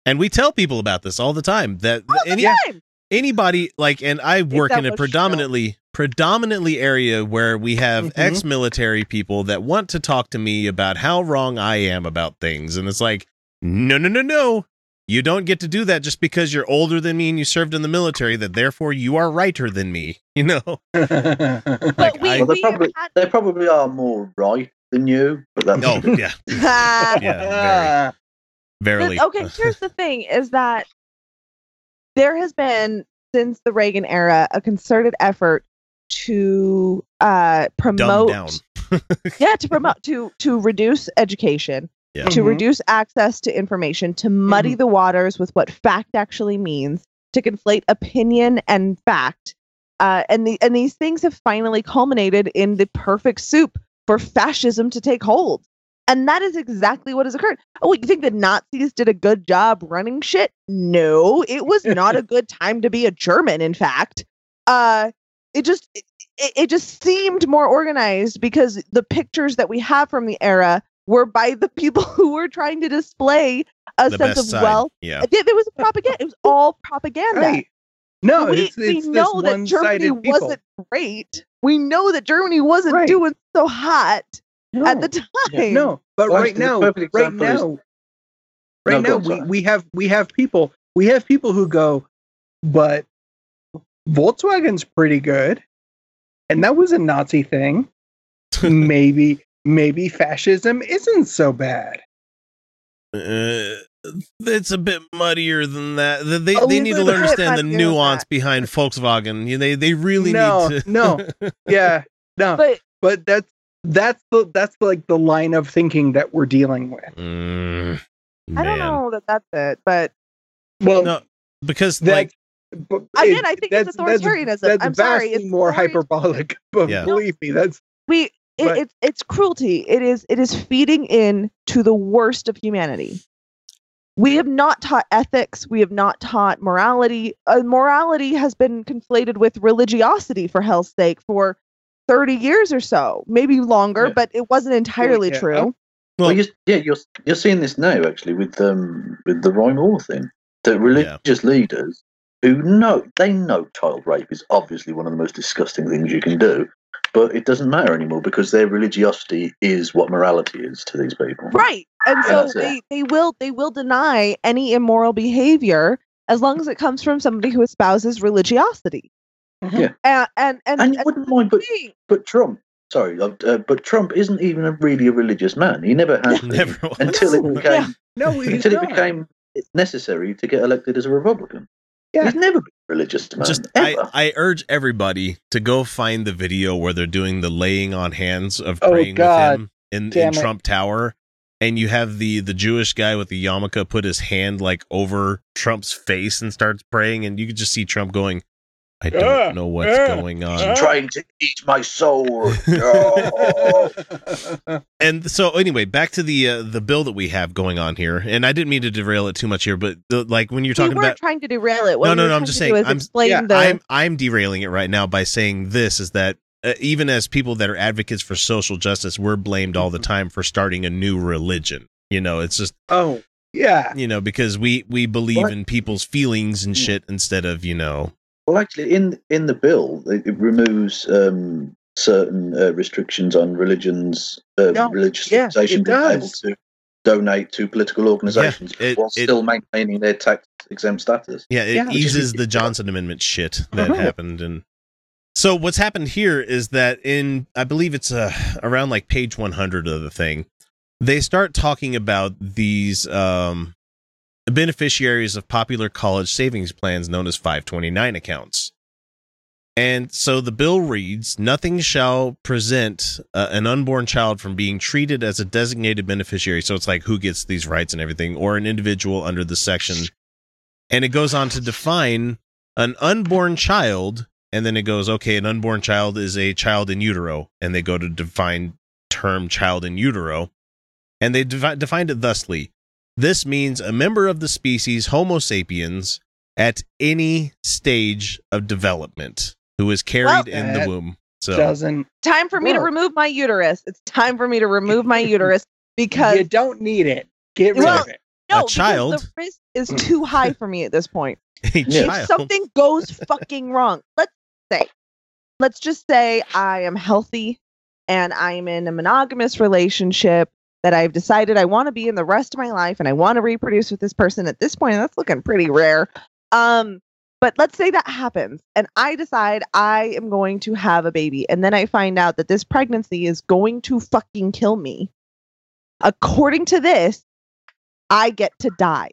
And we tell people about this all the time that All the any, time. Anybody like and I work in a was predominantly predominantly area where we have Mhm. ex-military people that want to talk to me about how wrong I am about things. And it's like no no no no. You don't get to do that just because you're older than me and you served in the military that therefore you are righter than me you know? But Like, we, I- Well, they probably- had They probably are more right than you, but that's oh yeah. Yeah very. Verily. But, okay, here's the thing is that there has been since the Reagan era a concerted effort to uh dumb promote down yeah, to promote to to reduce education, Yeah. to Mhm. reduce access to information, to muddy the waters with what fact actually means, to conflate opinion and fact. Uh, and the and these things have finally culminated in the perfect soup for fascism to take hold. And that is exactly what has occurred. Oh, you think the Nazis did a good job running shit? No, it was not a good time to be a German. In fact, uh, it just it, it it just seemed more organized because the pictures that we have from the era were by the people who were trying to display a the sense of side wealth. yeah There there was propaganda. It was all propaganda. Right. No, we, it's, we know that Germany people. wasn't great. We know that Germany wasn't Right. doing so hot no. at the time. No, but Well, right actually, the now, right example is- now, right No, now, we, we have we have people we have people who go, but Volkswagen's pretty good, and that was a Nazi thing. maybe maybe fascism isn't so bad. Uh, it's a bit muddier than that. They they, they need to little understand the nuance that. behind Volkswagen. They they really No, need to. no. Yeah, no, But but that's that's the that's like the line of thinking that we're dealing with. Mm, I don't know that that's it. But Well, No, because that like but Again, it- I think that's- it's that's- authoritarianism. That's, I'm sorry, it's more hyperbolic. But Yeah. believe me, that's we it, But- it's it's cruelty. It is it is feeding in to the worst of humanity. we have not taught ethics. We have not taught morality. Uh, morality has been conflated with religiosity, for hell's sake, for 30 years or so, maybe longer, Yeah. but it wasn't entirely Yeah. true. Well, Well- you, yeah, you're you're seeing this now actually with um with the Roy Moore thing. That religious leaders who know they know child rape is obviously one of the most disgusting things you can do, but it doesn't matter anymore because their religiosity is what morality is to these people. Right. And so that's it. they, they will they will deny any immoral behavior as long as it comes from somebody who espouses religiosity. Yeah. And and and, And you wouldn't mind, but thing- but Trump. Sorry, uh, but Trump isn't even a, really a religious man. He never has been Never was. until it became Yeah. No, he's until it became necessary to get elected as a Republican. Yeah. He's never been a religious man. Just I, ever. I urge everybody to go find the video where they're doing the laying on hands of Oh, praying God. with him in, in it. Trump Tower. And you have the the Jewish guy with the yarmulke put his hand like over Trump's face and starts praying, and you can just see Trump going, "I don't know what's going on." trying to eat my soul. Oh. and so anyway, back to the uh, the bill that we have going on here, and I didn't mean to derail it too much here, but the, like when you're talking weren't about trying to derail it. What No, we no, no, I'm just saying, I'm- explain yeah, the I'm I'm derailing it right now by saying this is that uh, even as people that are advocates for social justice, we're blamed all the time for starting a new religion. You know, it's just oh, yeah. you know because we we believe What? in people's feelings and shit instead of you know. Well, actually, in in the bill, it, it removes um, certain uh, restrictions on religions, uh, No, religious yeah, organization it being able to donate to political organizations it- while it- still maintaining their tax exempt status. Yeah, it Yeah. Which is eases the. Johnson Amendment shit that Uh-huh. happened, and so what's happened here is that in I believe it's uh, around like page 100 of the thing, they start talking about these um, beneficiaries of popular college savings plans known as 529 accounts. And so the bill reads Nothing shall present uh, an unborn child from being treated as a designated beneficiary. So it's like who gets these rights and everything, or an individual under the section. And it goes on to define an unborn child. And then it goes, okay, an unborn child is a child in utero. And they go to define term child in utero. And they defi- defined it thusly this means a member of the species Homo sapiens at any stage of development who is carried Well, in the womb. So Doesn't time for me to remove my uterus. It's time for me to remove my uterus because you don't need it. Get rid Well, of it. no, A child- the risk is mm. too high for me at this point. a Yeah. child. If something goes fucking wrong, let's say, let's just say I am healthy and I'm in a monogamous relationship that I've decided I want to be in the rest of my life and I want to reproduce with this person at this point. and That's looking pretty rare. Um, but let's say that happens and I decide I am going to have a baby and then I find out that this pregnancy is going to fucking kill me. According to this, I get to die.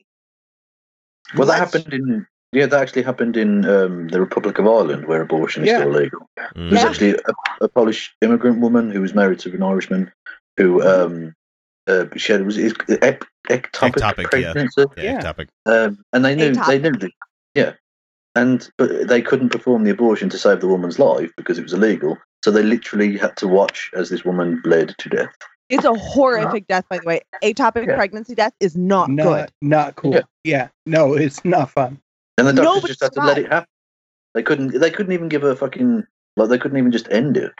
Well, that Let's- happened in yeah, that actually happened in um, the Republic of Ireland, where abortion is Yeah. still legal. Mm. There's Yeah. actually a, a Polish immigrant woman who was married to an Irishman who um, uh, she had was it ec- ectopic, Ectopic, pregnancy, Yeah, Yeah. topic. um, and they knew they knew the, yeah, and but they couldn't perform the abortion to save the woman's life because it was illegal. So they literally had to watch as this woman bled to death. It's a horrific death, by the way. Atopic Yeah. pregnancy death is not, Not good. not cool. Yeah. Yeah. No, it's not fun. And the doctors Nobody just had to let it happen. They couldn't. They couldn't even give her fucking like. They couldn't even just end it.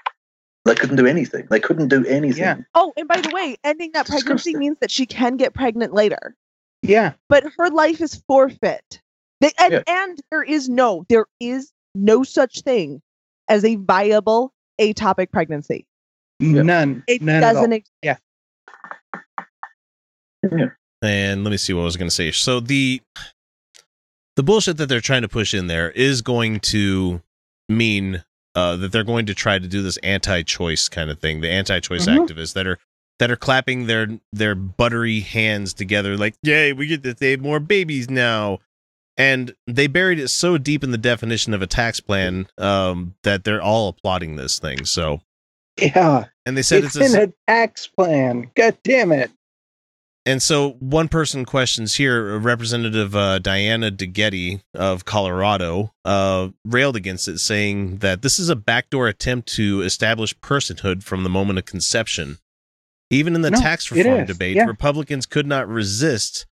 They couldn't do anything. They couldn't do anything. Yeah. Oh, and by the way, ending that pregnancy means that she can get pregnant later, Yeah. but her life is forfeit. They, and, Yeah. and there is no, there is no such thing as a viable atopic pregnancy. Yeah. None. It None at all. doesn't. yeah. And let me see what I was going to say. So the the bullshit that they're trying to push in there is going to mean uh, that they're going to try to do this anti-choice kind of thing. The anti-choice Mhm. activists that are that are clapping their their buttery hands together, like, "Yay, we get to save more babies now!" And they buried it so deep in the definition of a tax plan um, that they're all applauding this thing. So, Yeah. and they said it's it's, in a, a tax plan. God damn it. And so one person questions here, Representative uh, Diana DeGette of Colorado uh, railed against it, saying that this is a backdoor attempt to establish personhood from the moment of conception. Even in the No, tax reform debate, yeah. Republicans could not resist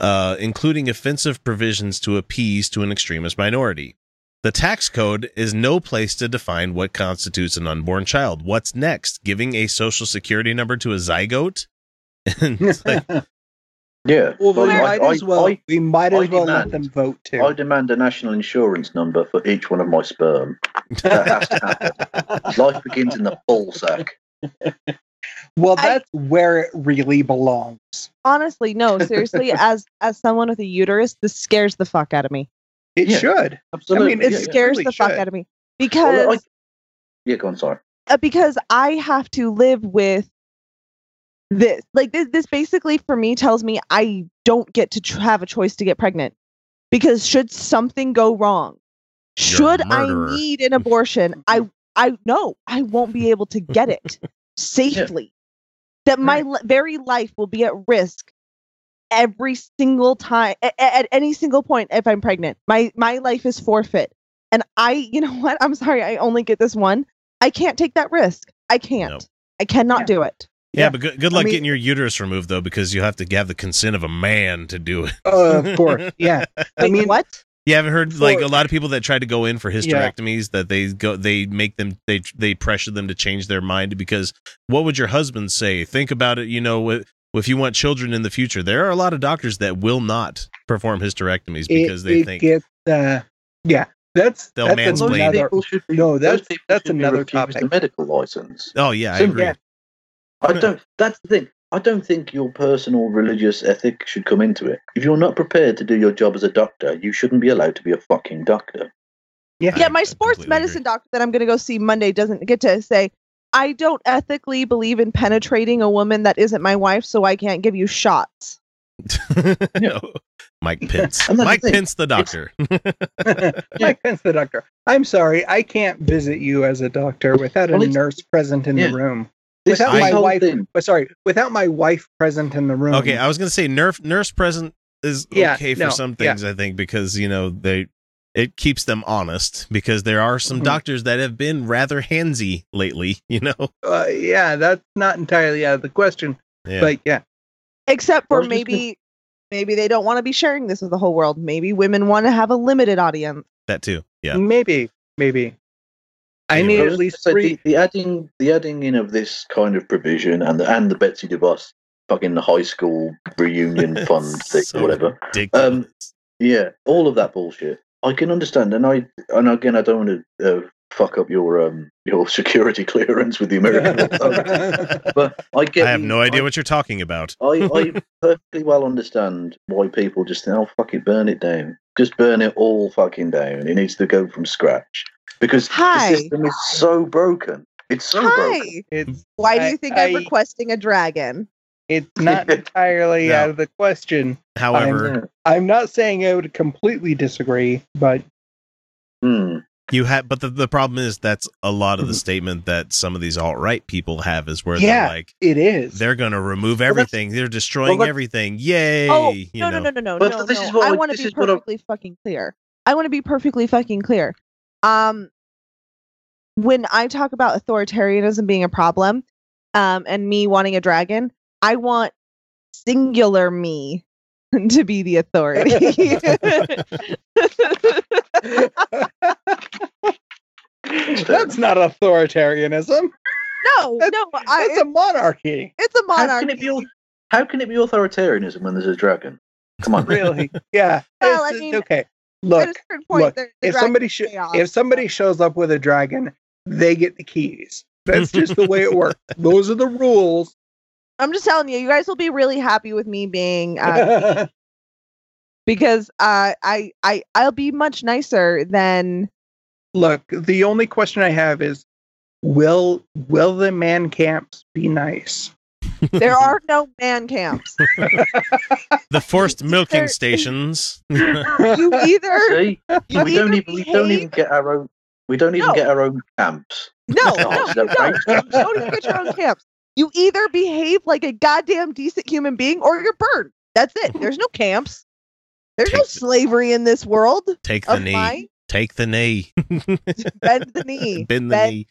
uh, including offensive provisions to appease to an extremist minority. The tax code is no place to define what constitutes an unborn child. What's next? Giving a social security number to a zygote? And it's like, Yeah. well, we Well, I- might as well. I- we might I as well let them vote too. I demand a national insurance number for each one of my sperm. That has to happen. Life begins in the ball sack. well, I- that's where it really belongs. Honestly, no, seriously, as as someone with a uterus, this scares the fuck out of me. It Yeah. should. Absolutely. I mean, It yeah, yeah. scares really the fuck out of me Well, because I- yeah, go on, sorry. uh, because I have to live with this. Like this, this basically for me tells me I don't get to tr- have a choice to get pregnant because should something go wrong, should I need an abortion, I I no, I won't be able to get it safely. That my li- very life will be at risk every single time at, at any single point if I'm pregnant. My my life is forfeit. And I, you know what? I'm sorry, I only get this one. I can't take that risk. I can't. I cannot Yeah. do it. Yeah, Yeah. but good, good I luck mean- getting your uterus removed, though, because you have to have the consent of a man to do it. Uh, of course. Yeah. I mean, what? You haven't heard like a lot of people that try to go in for Yeah. hysterectomies that they go they make them they they pressure them to change their mind because what would your husband say? Think about it, you know, if, if you want children in the future, there are a lot of doctors that will not perform hysterectomies because it, they it think gets. Uh, yeah. That's They'll that's mansplain. Another. people should be, No, that's- that's another topic. A medical license. Oh yeah, I Simple. agree. Yeah. I don't. That's the thing. I don't think your personal religious ethic should come into it. If you're not prepared to do your job as a doctor, you shouldn't be allowed to be a fucking doctor. Yeah. yeah, my sports medicine agree. doctor that I'm going to go see Monday doesn't get to say, I don't ethically believe in penetrating a woman that isn't my wife, so I can't give you shots. No. Mike Pence. And that's the Mike. Pence the doctor. Mike Pence, the doctor. I'm sorry, I can't visit you as a doctor without a Well, it's- nurse present in Yeah. the room. This, Without this my wife, thing. but sorry, without my wife present in the room. okay, I was gonna say nurse nurse present is Yeah, okay for no, some yeah. things, I think, because you know, they it keeps them honest because there are some Mhm. doctors that have been rather handsy lately, you know. uh, yeah, that's not entirely out of the question, Yeah. but yeah, Except for was just gonna- maybe, maybe they don't want to be sharing this with the whole world. Maybe women want to have a limited audience. that too. Yeah. maybe, maybe. I need at least three. The, the adding, the adding in of this kind of provision, and the and the Betsy DeVos fucking high school reunion fund thing So or whatever. Um, Yeah, all of that bullshit. I can understand, and I and again, I don't want to uh, fuck up your um your security clearance with the American authorities, but I get. I have no idea I- what you're talking about. I, I perfectly well understand why people just think, oh, fuck it, burn it down. Just burn it all fucking down. It needs to go from scratch. Because Hi. the system is so broken. It's so broken. It's Why do you think I- I'm requesting a dragon? it's not entirely No. out of the question. However, I'm not saying I would completely disagree, but Hmm. you have, but the, the problem is that's a lot Mm-hmm. of the statement that some of these alt right people have is where Yeah. they're like, it is. they're going to remove that's- everything. They're destroying that's- everything. Yay! Oh you no, no know. no no no But no this no! is what I I- want to be is what I- perfectly fucking clear. I want to be perfectly fucking clear. Um, when I talk about authoritarianism being a problem, um, and me wanting a dragon, I want singular me to be the authority. That's not authoritarianism. no, That's- no, I, That's a monarchy. it's a How monarchy. can it be? How can it be authoritarianism when there's a dragon? Come on, Really? Yeah. Well, I mean, okay. At a Look, certain point, look, the- the if somebody sh- if somebody shows up with a dragon, they get the keys. That's just the way it works. Those are the rules. I'm just telling you, you guys will be really happy with me being uh, because uh, I I I'll be much nicer than Look, the only question I have is will will the man camps be nice? There are no man camps. the forced milking There- stations. You either see, you we don't even we don't even get our own. We don't even No. get our own camps. no Oh, no is you don't. You don't even get your own camps. You either behave like a goddamn decent human being or you're burned. That's it. There's no camps. There's no Take- slavery in this world. Take the knee. mine? Take the knee. Bend the knee. Bend the Bend- knee.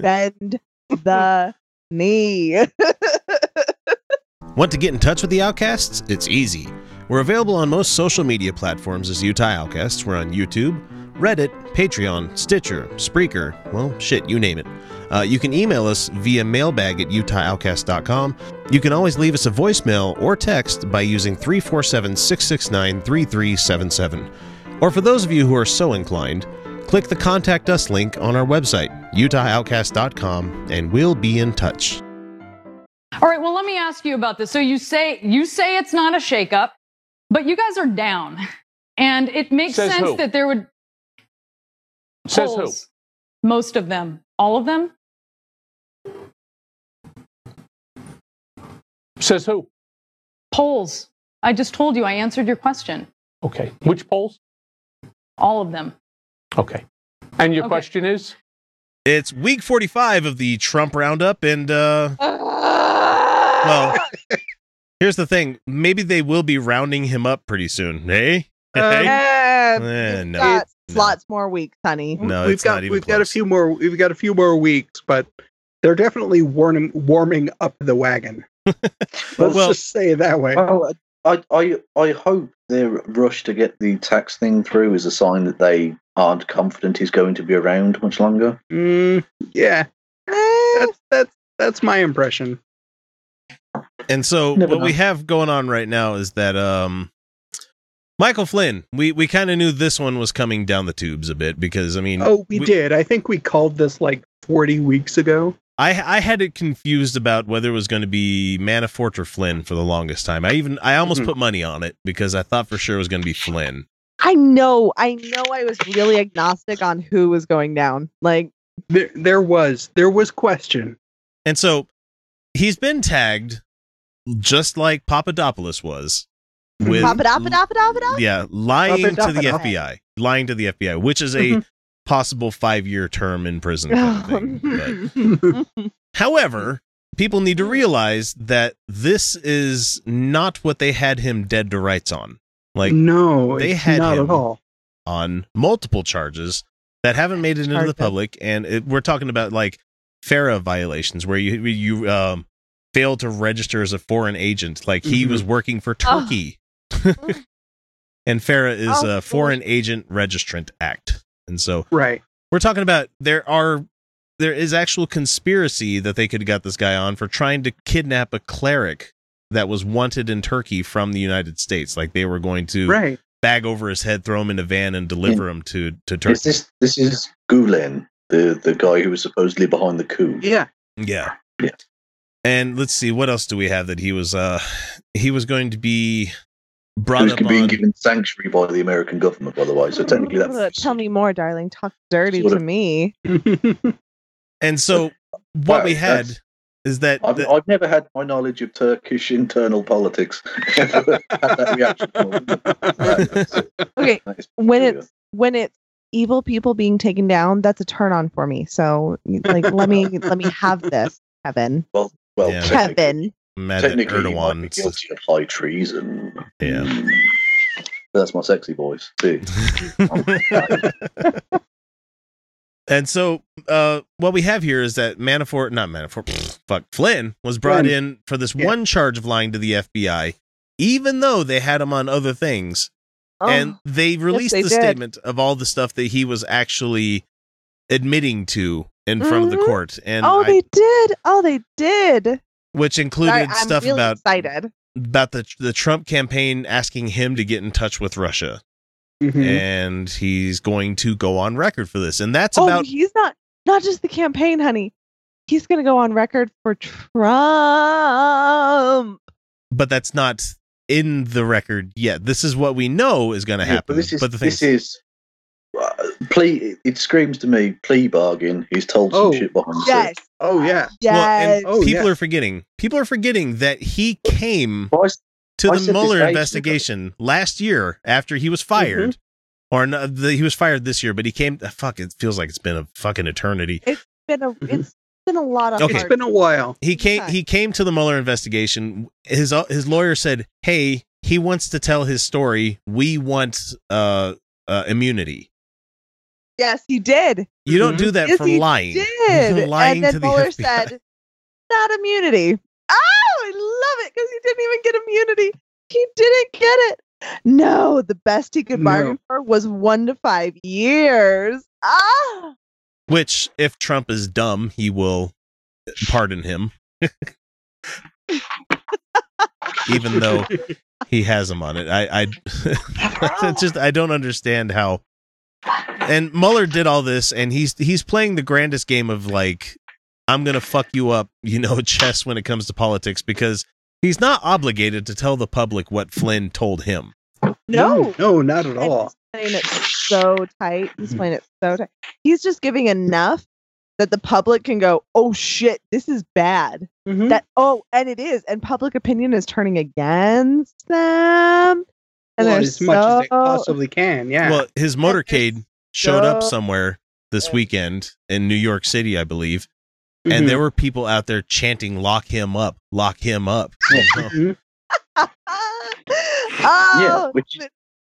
Bend the knee. Want to get in touch with the Outcasts? It's easy. We're available on most social media platforms as Utah Outcasts. We're on YouTube, Reddit, Patreon, Stitcher, Spreaker, well, shit, you name it. Uh, you can email us via mailbag at utahoutcast.com. You can always leave us a voicemail or text by using 347 669 3377. Or for those of you who are so inclined, click the Contact Us link on our website, utahoutcast.com, and we'll be in touch. All right, well, let me ask you about this. So you say you say it's not a shakeup, but you guys are down, and it makes Says sense who? that there would Says who? polls, most of them, all of them. Says who? Polls. I just told you. I answered your question. Okay. Which polls? All of them. Okay. And your Okay. question is? It's week 45 of the Trump Roundup, and, uh, well, here's the thing. Maybe they will be rounding him up pretty soon. Hey? Hey? Eh, Eh, we've no. got No. lots more weeks, honey. No, we've it's got not even we've got a few more we've got a few more weeks, but they're definitely warming warming up the wagon. Let's Well- just say it that way. Well, I, I, I hope their rush to get the tax thing through is a sign that they aren't confident he's going to be around much longer. Mm, yeah, Eh, that's that's that's my impression. And so Never what we have going on right now is that um Michael Flynn, we we kind of knew this one was coming down the tubes a bit because I mean Oh, we, did. I think we called this like 40 weeks ago. I I had it confused about whether it was going to be Manafort or Flynn for the longest time. I even I almost Mhm. put money on it because I thought for sure it was going to be Flynn. I know, I know. I was really agnostic on who was going down. Like, There, there was there was question. And so he's been tagged just like Papadopoulos was with pop it up, it up, it up, it up. yeah, lying to the FBI, lying to the FBI, which is a Mm-hmm. Mhm. possible 5-year term in prison kind of thing. But However, people need to realize that this is not what they had him dead to rights on. Like no, they it's had not him. at all. on multiple charges that haven't made it into the public, and it, we're talking about like FARA violations where you you um, failed to register as a foreign agent, like he Mhm. was working for Oh. Turkey. and FARA is Oh, a Foreign Agent Registrant Act, and so Right. we're talking about there are there is actual conspiracy that they could have got this guy on for trying to kidnap a cleric that was wanted in Turkey from the United States. Like they were going to Right. bag over his head, throw him in a van, and deliver him to to Is Turkey. this this is Gulen, the the guy who was supposedly behind the coup? Yeah. Yeah. Yeah. And let's see, what else do we have that he was uh he was going to be brought Who's up being on given sanctuary by the American government, by the way. So technically, Ugh, that's Tell me more, darling. Talk dirty Sort to of- me. and so what Well, we had that's- is that I've, the- I've never had my knowledge of Turkish internal politics ever had that reaction. Okay, when peculiar. it's when it's evil people being taken down, that's a turn on for me. So, like, let me let me have this, Kevin. well, Yeah. technically, Kevin. mad technically he might be guilty of high treason. Yeah. That's my sexy voice. See, and so uh what we have here is that Manafort not Manafort fuck Flynn was brought Flynn. in for this Yeah. one charge of lying to the FBI even though they had him on other things and Oh, they released they the did. statement of all the stuff that he was actually admitting to in front of the Mhm. court and oh, I- they did. Oh, they did. which included I, stuff really about excited. about the the Trump campaign asking him to get in touch with Russia Mhm. and he's going to go on record for this and that's oh, about he's not not just the campaign, honey. He's gonna go on record for Trump. but that's not in the record yet. This is what we know is going to Yeah, happen. but this is but the thing this is uh, plea. It screams to me plea bargain. He's told some Oh. shit behind the Yes. scenes. Oh yeah. Yes. well, and Oh, people yeah. are forgetting. People are forgetting that he came But I s- to I the said Mueller ages ago. investigation last year after he was fired. Or no, the, he was fired this year, but he came. uh, Fuck! It feels like it's been a fucking eternity. It's been a it's been a lot of Okay. It's hard been a while. He came. Okay. He came to the Mueller investigation. His uh, his lawyer said, "Hey, he wants to tell his story. We want uh, uh immunity. Yes, he did. You don't Mhm. do that yes, for he lying. Did. lying and then the Mueller FBI. said, not immunity. I love it because he didn't even get immunity. he didn't get it. No, the best he could No. bargain for was one to five years. Ah, Which, if Trump is dumb, he will pardon him, even though he has him on it. I, I it's just I don't understand how. And Mueller did all this, and he's he's playing the grandest game of like, I'm gonna fuck you up, you know, chess when it comes to politics because he's not obligated to tell the public what Flynn told him. no. no, not at And all. He's playing it so tight. He's playing it so tight. He's just giving enough that the public can go, "Oh shit, this is bad." Mhm. That oh, and it is, and public opinion is turning against them. And Well, they're as much as they possibly can. Yeah. Well, his motorcade showed up somewhere this weekend in New York City, I believe, Mhm. and there were people out there chanting "Lock him up, lock him up." you know? Mhm. oh, yeah, which is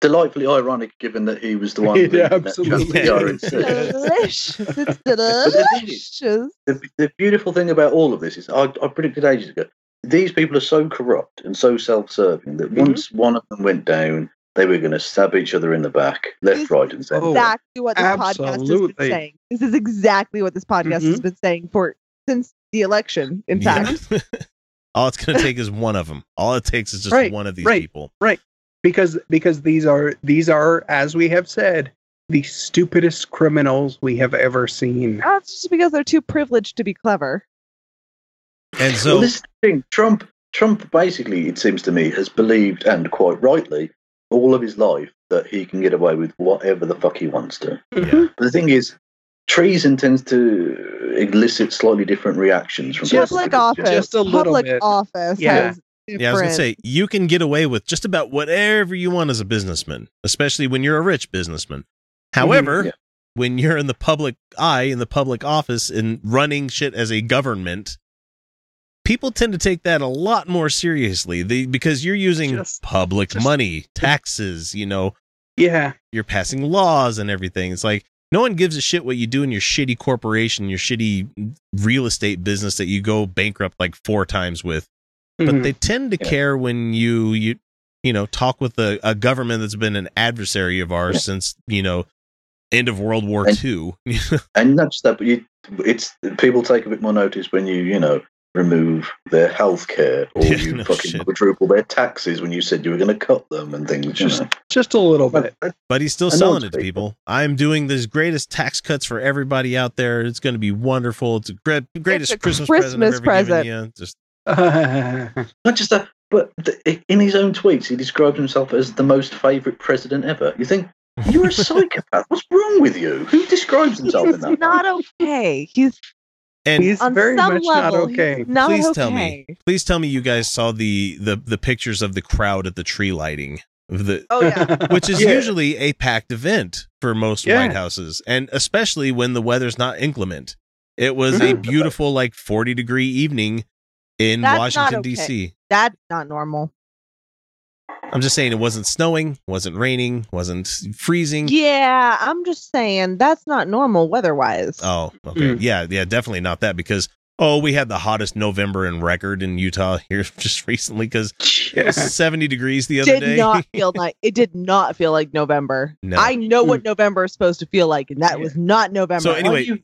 delightfully ironic given that he was the one Yeah, that absolutely. chunk the RNC. delicious! It's the delicious. the, the beautiful thing about all of this is I, I predicted ages ago these people are so corrupt and so self-serving that once one of them went down they were going to stab each other in the back left This- right and centre Oh, exactly what this podcast has been saying. This is exactly what this podcast has Mhm. been saying for since the election. In Yeah. fact, all it's going to take is one of them. All it takes is just Right, one of these right. people. Right. Because because these are these are as we have said the stupidest criminals we have ever seen. that's just because they're too privileged to be clever. And well, so, this thing trump trump basically it seems to me has believed and quite rightly all of his life that he can get away with whatever the fuck he wants to mm-hmm. yeah, but the thing is treason tends to elicit slightly different reactions from Just- Public office, just a little public bit. office Yeah. has yeah, I was going to say you can get away with just about whatever you want as a businessman, especially when you're a rich businessman. Mm-hmm. However, Yeah. when you're in the public eye, in the public office, and running shit as a government, people tend to take that a lot more seriously. They, because you're using Just- public just- money, taxes, you know, Yeah, you're passing laws and everything. It's like no one gives a shit what you do in your shitty corporation, your shitty real estate business that you go bankrupt like four times with. But Mhm. they tend to Yeah. care when you you you know talk with a, a government that's been an adversary of ours Yeah. since you know end of World War And- II. and that's that, but you, it's people take a bit more notice when you, you know, remove their health care or Yeah, you no fucking shit. quadruple their taxes when you said you were going to cut them and things. Just know. just a little bit. But- but he's still I selling it to people. people. I'm doing the greatest tax cuts for everybody out there. It's going to be wonderful. It's a great, greatest a Christmas, present I've Christmas ever present. given you. Just Not just that, but the, in his own tweets, he described himself as the most favourite president ever. You think you're a psychopath? What's wrong with you? Who describes himself in He's that? way? not okay. He's and He's on very some much level, not okay. not please okay. tell me please tell me you guys saw the the the pictures of the crowd at the tree lighting the Oh yeah. which is Yeah. usually a packed event for most Yeah. white houses and especially when the weather's not inclement it was a Mm-hmm. Mhm. beautiful like 40 degree evening in That's washington okay. dc That's not normal. I'm just saying it wasn't snowing wasn't raining wasn't freezing Yeah, I'm just saying that's not normal weather-wise. oh okay Mm. yeah yeah definitely not that because oh we had the hottest november in record in utah here just recently because it Yeah. was 70 degrees the other did day not feel like it did not feel like November. No. I know what November is supposed to feel like, and that was not November. So anyway- you-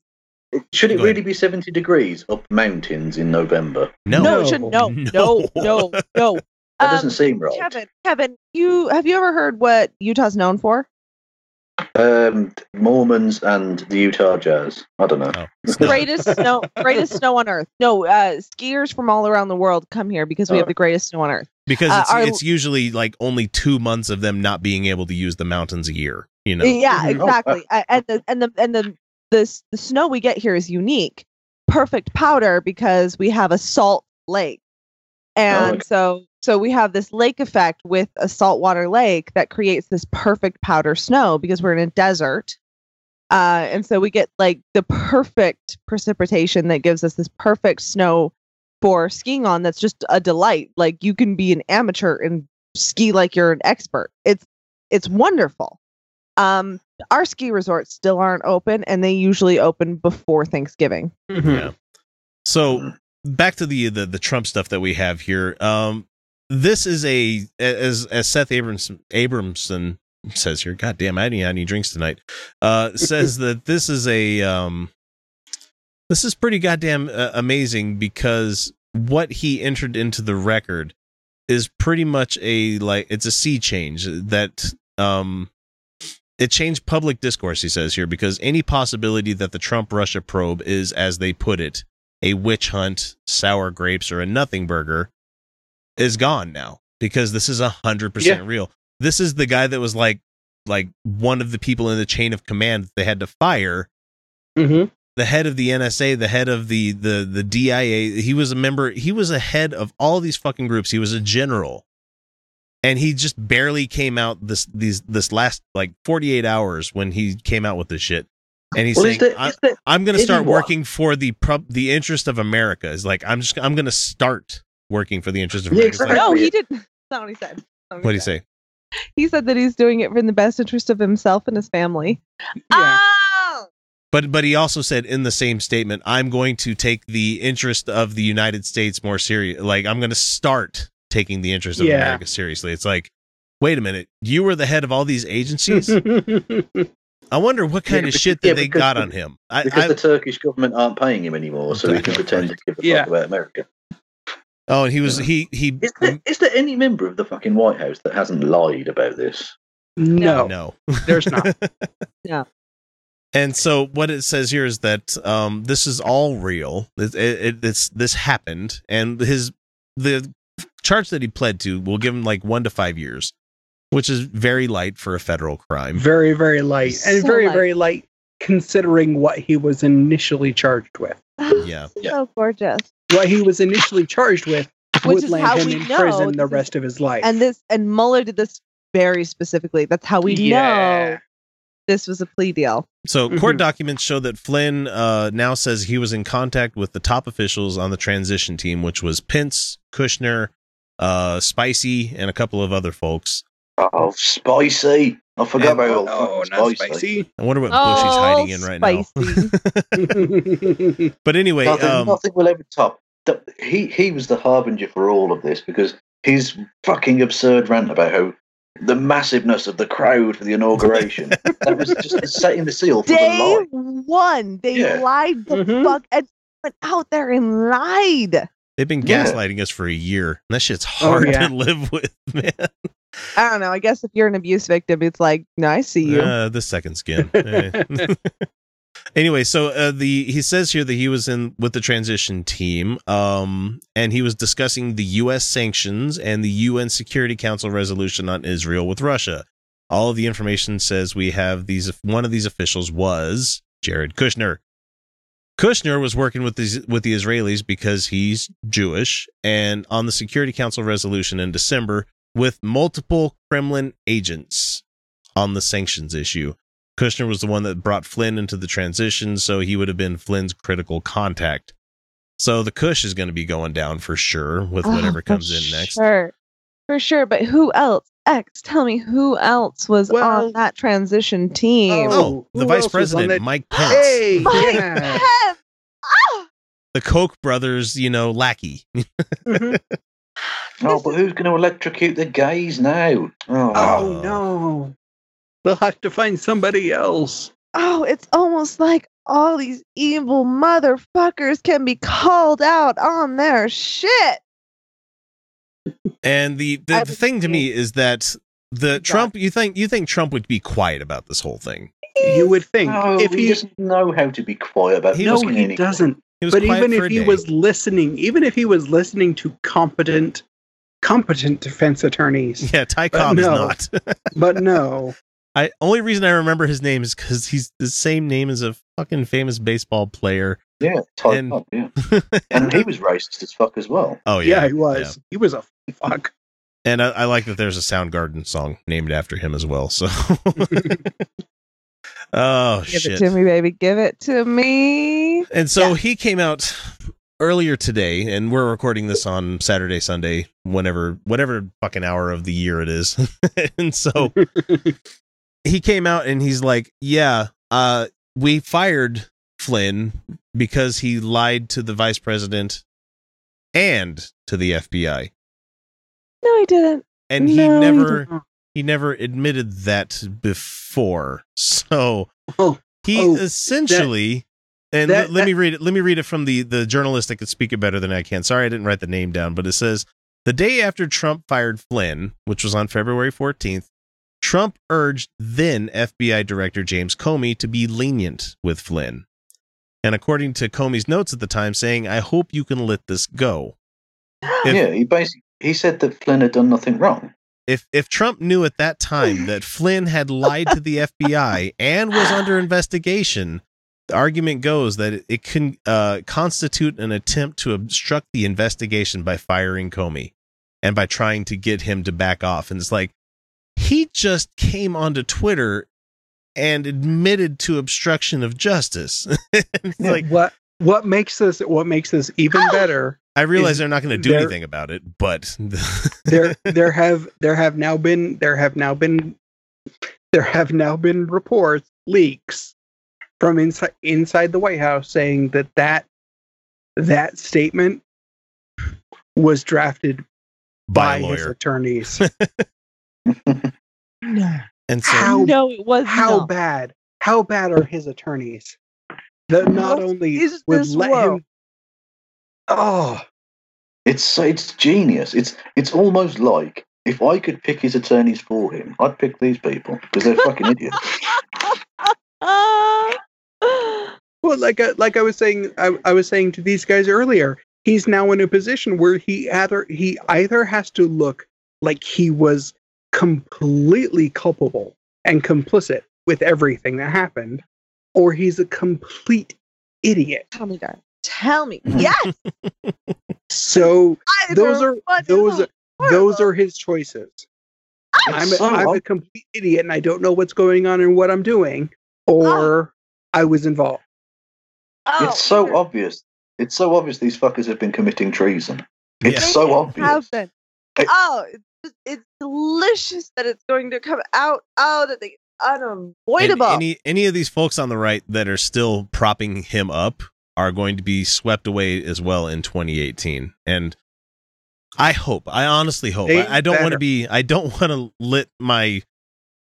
should it Go ahead. really be 70 degrees up mountains in November? no no, it should no, no, no, no. That doesn't Um, seem right. Kevin, Kevin, you have you ever heard what Utah's known for? Um, Mormons and the Utah Jazz. I don't know. Oh, it's not. Greatest snow, greatest snow on earth. No, uh, skiers from all around the world come here because we have the greatest snow on earth. because Uh, it's, our- it's usually like only two months of them not being able to use the mountains a year you know Yeah, Mhm. Oh, exactly. A- and the and the and the the the snow we get here is unique, perfect powder because we have a salt lake, and okay. so so we have this lake effect with a saltwater lake that creates this perfect powder snow because we're in a desert. Uh, and so we get like the perfect precipitation that gives us this perfect snow for skiing on. That's just a delight. Like you can be an amateur and ski like you're an expert. It's it's wonderful. Um, our ski resorts still aren't open, and they usually open before Thanksgiving. Mhm. Yeah. So back to the, the the Trump stuff that we have here. Um, this is a as as Seth Abramson Abramson says here. God damn, I didn't have any drinks tonight. Uh, says that this is a um, this is pretty goddamn uh, amazing because what he entered into the record is pretty much a like it's a sea change that um it changed public discourse he says here because any possibility that the Trump Russia probe is as they put it a witch hunt sour grapes or a nothing burger is gone now because this is a hundred percent real this is the guy that was like like one of the people in the chain of command that they had to fire Mm-hmm. the head of the NSA, the head of the the the DIA. He was a member. He was a head of all these fucking groups. He was a general, and he just barely came out this these this last like forty eight hours when he came out with this shit. And he's Well, saying, is there- I'm, is there "I'm going to start working for the pro- the interest of America." Is like I'm just I'm going to start working for the interest of Yeah, America. Exactly. No, he didn't. That's not what he said. What do you say? He said that he's doing it in the best interest of himself and his family. Yeah. Oh! But but he also said in the same statement, I'm going to take the interest of the United States more serious. Like I'm going to start taking the interest of Yeah. America seriously. It's like, wait a minute, you were the head of all these agencies. I wonder what kind Yeah, of because- shit that yeah, they got the- on him. I, because I, the Turkish government aren't paying him anymore, so he can pretend to give a Yeah. fuck about America. Oh, and he was he he. Is there, is there any member of the fucking White House that hasn't lied about this? no, No, there's not. No. And so what it says here is that um, this is all real. It, it, it- it's this happened, and his the charge that he pled to will give him like one to five years, which is very light for a federal crime. Very, very light, and very, light. very light considering what he was initially charged with. Yeah. So gorgeous. What he was initially charged with Which would is land how him we in know prison the this is- rest of his life. And this and Mueller did this very specifically. That's how we Yeah. know this was a plea deal. So court Mhm. documents show that Flynn uh, now says he was in contact with the top officials on the transition team, which was Pence, Kushner, uh, Spicy, and a couple of other folks. Oh, spicy! I forgot And- about all oh, not spicy. spicy. I wonder what Oh, Bush he's hiding in right spicy. now. but anyway, nothing, um, nothing will ever top. the- He he was the harbinger for all of this because his fucking absurd rant about how the massiveness of the crowd for the inauguration that was just setting the seal for the Day lie. one, they Yeah. lied the Mhm. fuck and went out there and lied. they've been Yeah. gaslighting us for a year. And that shit's hard yeah. to live with, man. I don't know. I guess if you're an abuse victim, it's like, no, I see you. Uh, the second skin. Eh. anyway, so uh, the he says here that he was in with the transition team, um, and he was discussing the U.S. sanctions and the UN Security Council resolution on Israel with Russia. All of the information says we have these. One of these officials was Jared Kushner. Kushner was working with these with the Israelis because he's Jewish, and on the Security Council resolution in December with multiple Kremlin agents on the sanctions issue. Kushner was the one that brought Flynn into the transition, so he would have been Flynn's critical contact. So the Kush is going to be going down for sure with Oh, whatever for comes in next. Sure. For sure. But who else? X, tell me who else was Well- on that transition team? Oh, the vice else was on president, that- Mike Pence, Hey, My yeah. head. Ah! the Koch brothers, you know, lackey. Mhm. Oh, but who's going to electrocute the gays now? Oh. oh, Oh no. They'll have to find somebody else. Oh, it's almost like all these evil motherfuckers can be called out on their shit. And the the, the thing to me is that the God. Trump, you think you think Trump would be quiet about this whole thing? You would think no, if he, he, doesn't know how to be quiet about He no, he anything. doesn't. He But even if he day. was listening, even if he was listening to competent, competent defense attorneys, yeah, Ty But Cobb is no. not. but no, I only reason I remember his name is because he's the same name as a fucking famous baseball player. Yeah, type And- up, yeah. And he was racist as fuck as well. oh yeah, yeah, he was. He was a fuck. And I, I like that there's a Soundgarden song named after him as well. So, oh shit. Give shit! it to me, baby. Give it to me. And so Yeah. he came out earlier today, and we're recording this on Saturday, Sunday, whenever, whatever fucking hour of the year it is. and so he came out and he's like, "Yeah, uh, we fired Flynn because he lied to the vice president and to the FBI." No, he didn't. and he No, he never didn't. he never admitted that before. So Oh, he Oh, essentially and that- let, let me read it let me read it from the the journalist that could speak it better than I can. Sorry I didn't write the name down, but it says the day after Trump fired Flynn, which was on February 14th, Trump urged then FBI Director James Comey to be lenient with Flynn. And according to Comey's notes at the time, saying, I hope you can let this go. If- yeah, he basically he said that Flynn had done nothing wrong. if if Trump knew at that time that Flynn had lied to the FBI and was under investigation, the argument goes that it, it can uh, constitute an attempt to obstruct the investigation by firing Comey and by trying to get him to back off. And it's like he just came onto Twitter and admitted to obstruction of justice. It's like what what makes this what makes this even better? I realize they're not going to do there- anything about it, but there there have there have now been there have now been there have now been reports leaks from inside inside the White House saying that that that statement was drafted by by his attorneys. No. And so How no, it was how not. bad how bad are his attorneys that not What only is would this let world? him oh It's it's genius. It's it's almost like if I could pick his attorneys for him, I'd pick these people because they're fucking idiots. Well, like I, like I was saying, I, I was saying to these guys earlier, he's now in a position where he either he either has to look like he was completely culpable and complicit with everything that happened, or he's a complete idiot. Tell me, darling. Tell me. Yes. So either those are those are those are his choices. I'm a, so I'm a oh. complete idiot and I don't know what's going on and what I'm doing, or oh. I was involved. Oh, it's so either obvious. It's so obvious these fuckers have been committing treason. It's Yeah. they so obvious. Have been. Hey. Oh, it's, it's delicious that it's going to come out. Oh, that they And unavoidable. any any of these folks on the right that are still propping him up are going to be swept away as well in 2018. And I hope, I honestly hope. They I, I don't want to be, I don't want to let my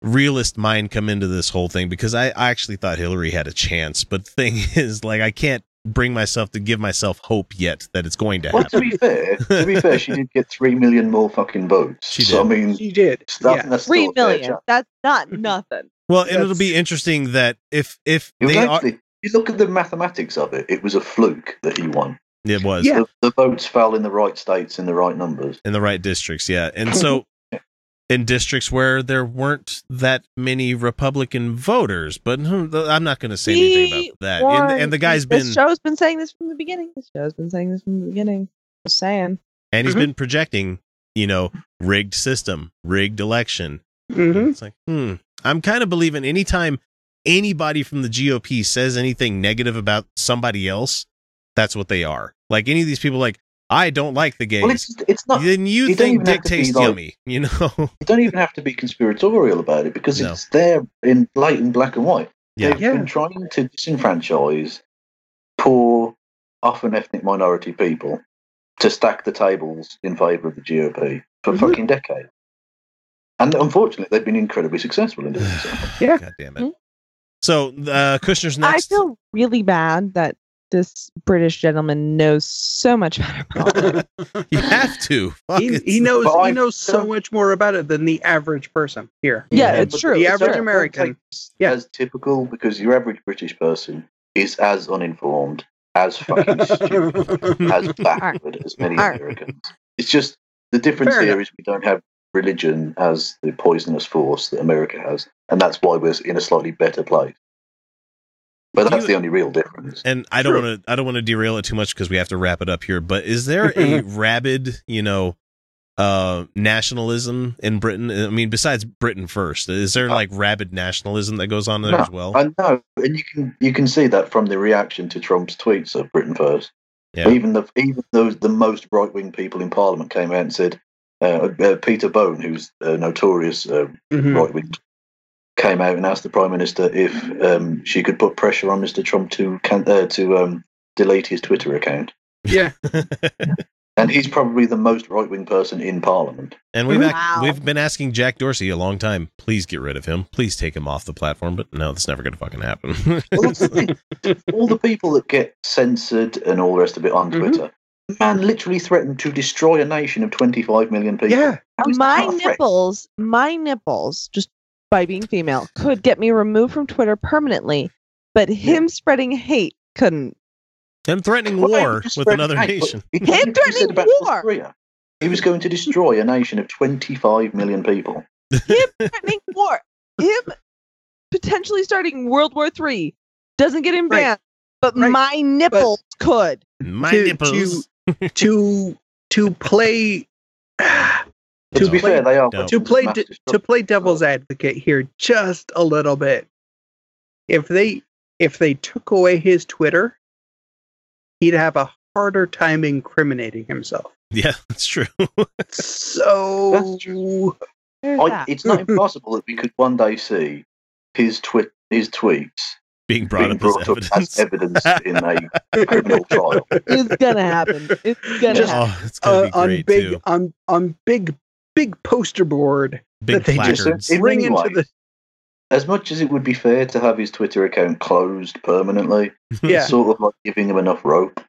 realist mind come into this whole thing because I, I actually thought Hillary had a chance. But the thing is, like, I can't bring myself to give myself hope yet that it's going to Well, to be fair, to be fair, she did get three million more fucking votes. She So I did. mean, She did. that, yeah. that's Three still a fair million. chance. That's not nothing. Well, and it'll be interesting that if if It was they are, actually, you look at the mathematics of it. It was a fluke that he won. it was Yeah. The, the votes fell in the right states in the right numbers. in the right districts yeah and so in districts where there weren't that many republican voters but hmm, i'm not going to say anything about that won. and, and the guy's been This show's been saying this from the beginning. This show's been saying this from the beginning. Just saying. and he's Mhm. been projecting you know rigged system rigged election hmm it's like hmm i'm kind of believing anytime anybody from the gop says anything negative about somebody else that's what they are like any of these people like i don't like the gays Well, it's it's not. then you, you think even have dick tastes like- yummy you know You don't even have to be conspiratorial about it because No. it's there in blatant black and white. yeah They've Yeah. been trying to disenfranchise poor, often ethnic minority people to stack the tables in favour of the GOP for Mhm. fucking decades. And unfortunately, they've been incredibly successful in doing so. Yeah. god damn it so uh kushner's next I feel really bad that this British gentleman knows so much about politics. You have to. Fuck, he, he knows he knows so much more about it than the average person here. Yeah, it's true, The it's average true. American. It's Yeah. as typical because your average British person is as uninformed, as fucking stupid, as backward as many Alright. Americans. It's just the difference Fair here enough. is we don't have religion as the poisonous force that America has, and that's why we're in a slightly better place. But that's you- the only real difference. and I don't want to. I don't want to derail it too much because we have to wrap it up here. But is there a rabid, you know, uh, nationalism in Britain? I mean, besides Britain first, is there like rabid nationalism that goes on there No, as well? I know, and you can you can see that from the reaction to Trump's tweets of Britain first. Yeah. Even the even those the most right wing people in Parliament came out and said uh, uh, Peter Bone, who's a notorious uh, Mhm. right wing, came out and asked the Prime Minister if um, she could put pressure on Mr. Trump to can, uh, to um, delete his Twitter account. Yeah. And he's probably the most right wing person in Parliament. And we've ac- Wow. we've been asking Jack Dorsey a long time. Please get rid of him. Please take him off the platform. But no, that's never going to fucking happen. Well, the thing. all the people that get censored and all the rest of it on Mhm. Twitter, the man literally threatened to destroy a nation of 25 million people. Yeah. How is that my not a threat? nipples, my nipples, just by being female, could get me removed from Twitter permanently, but him spreading hate couldn't. him threatening Well, war with spread another hate, nation. he- Him threatening about war. Korea. He was going to destroy a nation of 25 million people. Him threatening war. Him potentially starting World War Three doesn't get him Right. banned, but Right. my nipples could. My To- nipples. to to play But To to be play- fair, they are to to play de- to play devil's advocate here just a little bit. If they if they took away his Twitter, he'd have a harder time incriminating himself. Yeah, that's true. So That's true. I, it's not impossible that we could one day see his twit his tweets Being brought being up brought as up as evidence. evidence in a criminal trial. It's gonna happen. It's gonna Just- happen. oh, it's gonna uh, be on great big too. on on big big poster board Big that they just placards. In bring into ways, the As much as it would be fair to have his Twitter account closed permanently, yeah. it's sort of like giving him enough rope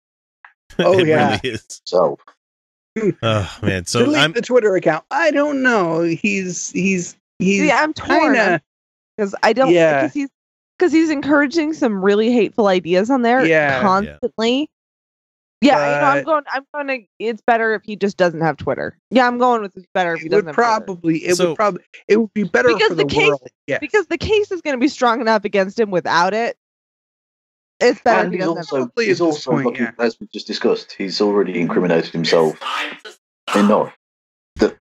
Oh, it yeah. really is. himself. Oh man, so delete I'm the Twitter account. I don't know. He's he's he's See, I'm torn because I don't. Yeah. Because he's because he's encouraging some really hateful ideas on there Yeah. constantly. Yeah, you know, I'm going. I'm going to. It's better if he just doesn't have Twitter. Yeah, I'm going with it's better if he it doesn't would have Twitter. probably it So- would probably it would be better Because for the the, case- world. Yeah. because the case is going to be strong enough against him without it. It's better And he he's have also, he's also point, like, yeah. as we just discussed, he's already incriminated himself enough that.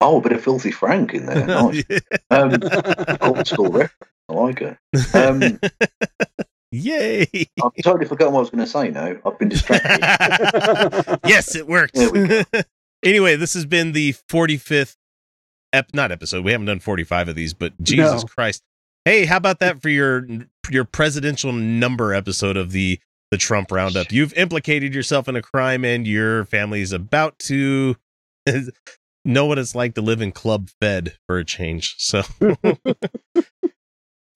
Oh, a bit of filthy Frank in there. Nice. Um, old school reference. I like it. Um, Yay! I've totally forgotten what I was going to say now. I've been distracted. yes, it worked. Anyway, this has been the 45th ep not episode. We haven't done 45 of these, but Jesus No. Christ. Hey, how about that for your your presidential number episode of the the Trump roundup? You've implicated yourself in a crime and your family is about to know what it's like to live in club fed for a change. So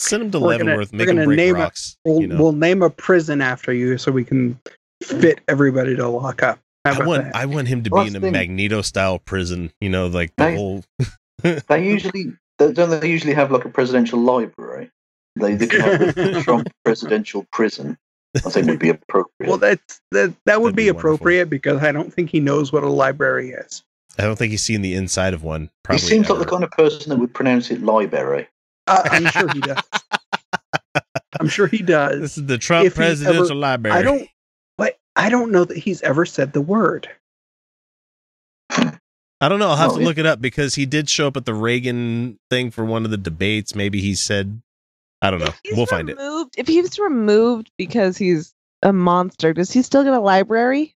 send him to We're gonna- Leavenworth, we're make him gonna break name a- rocks. We'll you know? we'll name a prison after you so we can fit everybody to lock up. I want that? I want him to Well, be in a thing. Magneto style prison. You know, like the Right. whole. they usually don't they usually have like a presidential library? They, they can have the Trump presidential prison. I think it would be appropriate. well, that's that that would That'd be, be appropriate because I don't think he knows what a library is. I don't think he's seen the inside of one. he Probably seems like the kind of person that would pronounce it library. Uh, I'm sure he does. I'm sure he does. This is the Trump If presidential ever- library. I don't, but I don't know that he's ever said the word. I don't know. I'll have Oh, to look it up because he did show up at the Reagan thing for one of the debates. Maybe he said, I don't know. We'll find it. removed, If he's removed because he's a monster, does he still get a library?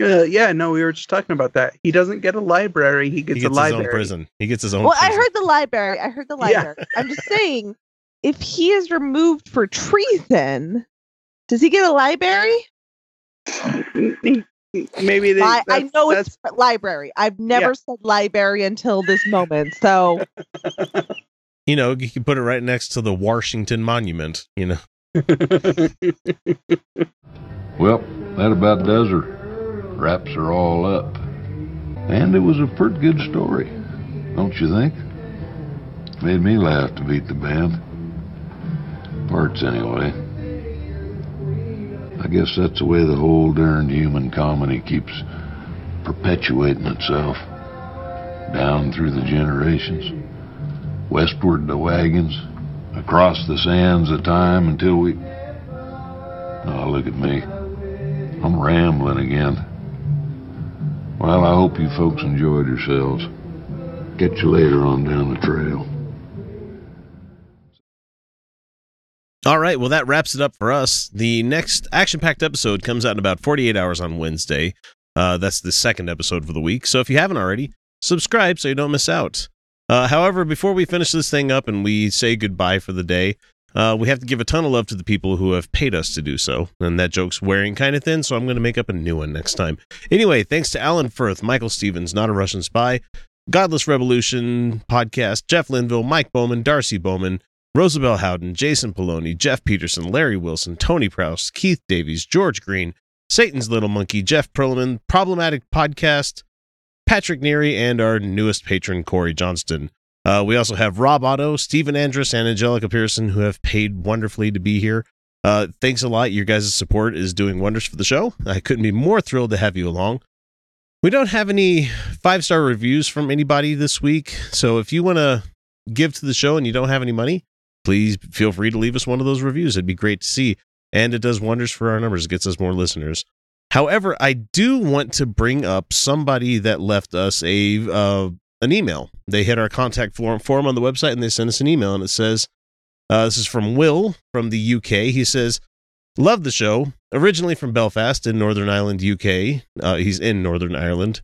Uh, yeah, no, we were just talking about that. He doesn't get a library; he gets, He gets a his library. own prison. He gets his own. Well, I heard the library. I heard the Yeah. library. I'm just saying, if he is removed for treason, does he get a library? Maybe they. Li- I know that's, it's library. I've never Yeah. said library until this moment. So You know, you can put it right next to the Washington Monument. You know, Well, that about does her. Wraps are all up. And it was a pretty good story, don't you think? Made me laugh to beat the band. Parts, anyway. I guess that's the way the whole darned human comedy keeps perpetuating itself. Down through the generations. Westward the wagons. Across the sands of time until we. Oh, look at me. I'm rambling again. Well, I hope you folks enjoyed yourselves. Catch you later on down the trail. All right, well, that wraps it up for us. The next action packed episode comes out in about 48 hours on Wednesday. Uh, that's the second episode for the week. So if you haven't already, subscribe so you don't miss out. Uh, however, before we finish this thing up and we say goodbye for the day, Uh, we have to give a ton of love to the people who have paid us to do so. And that joke's wearing kind of thin, so I'm going to make up a new one next time. Anyway, thanks to Alan Firth, Michael Stevens, Not a Russian Spy, Godless Revolution podcast, Jeff Linville, Mike Bowman, Darcy Bowman, Rosabelle Howden, Jason Poloni, Jeff Peterson, Larry Wilson, Tony Prouse, Keith Davies, George Green, Satan's Little Monkey, Jeff Perlman, Problematic Podcast, Patrick Neary, and our newest patron, Corey Johnston. Uh, we also have Rob Otto, Stephen Andrus, and Angelica Pearson, who have paid wonderfully to be here. Uh, thanks a lot. Your guys' support is doing wonders for the show. I couldn't be more thrilled to have you along. We don't have any five star reviews from anybody this week. So if you want to give to the show and you don't have any money, please feel free to leave us one of those reviews. It'd be great to see. And it does wonders for our numbers, it gets us more listeners. However, I do want to bring up somebody that left us a uh, an email. They hit our contact form, form on the website and they sent us an email and it says, uh, this is from Will from the UK. He says, Love the show. Originally from Belfast in Northern Ireland, UK. Uh, he's in Northern Ireland.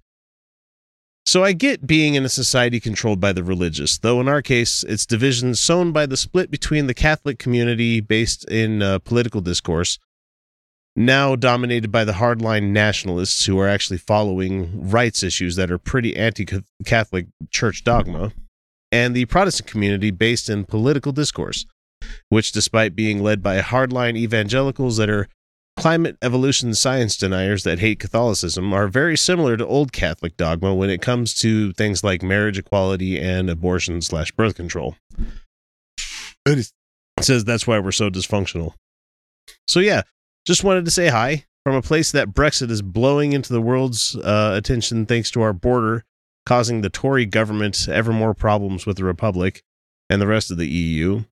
So I get being in a society controlled by the religious, though in our case, it's divisions sown by the split between the Catholic community based in uh, political discourse, now dominated by the hardline nationalists who are actually following rights issues that are pretty anti Catholic church dogma, and the Protestant community based in political discourse, which, despite being led by hardline evangelicals that are climate evolution science deniers that hate Catholicism are very similar to old Catholic dogma when it comes to things like marriage equality and abortion slash birth control. It says that's why we're so dysfunctional. So yeah, just wanted to say hi from a place that Brexit is blowing into the world's uh, attention thanks to our border, causing the Tory government ever more problems with the Republic and the rest of the EU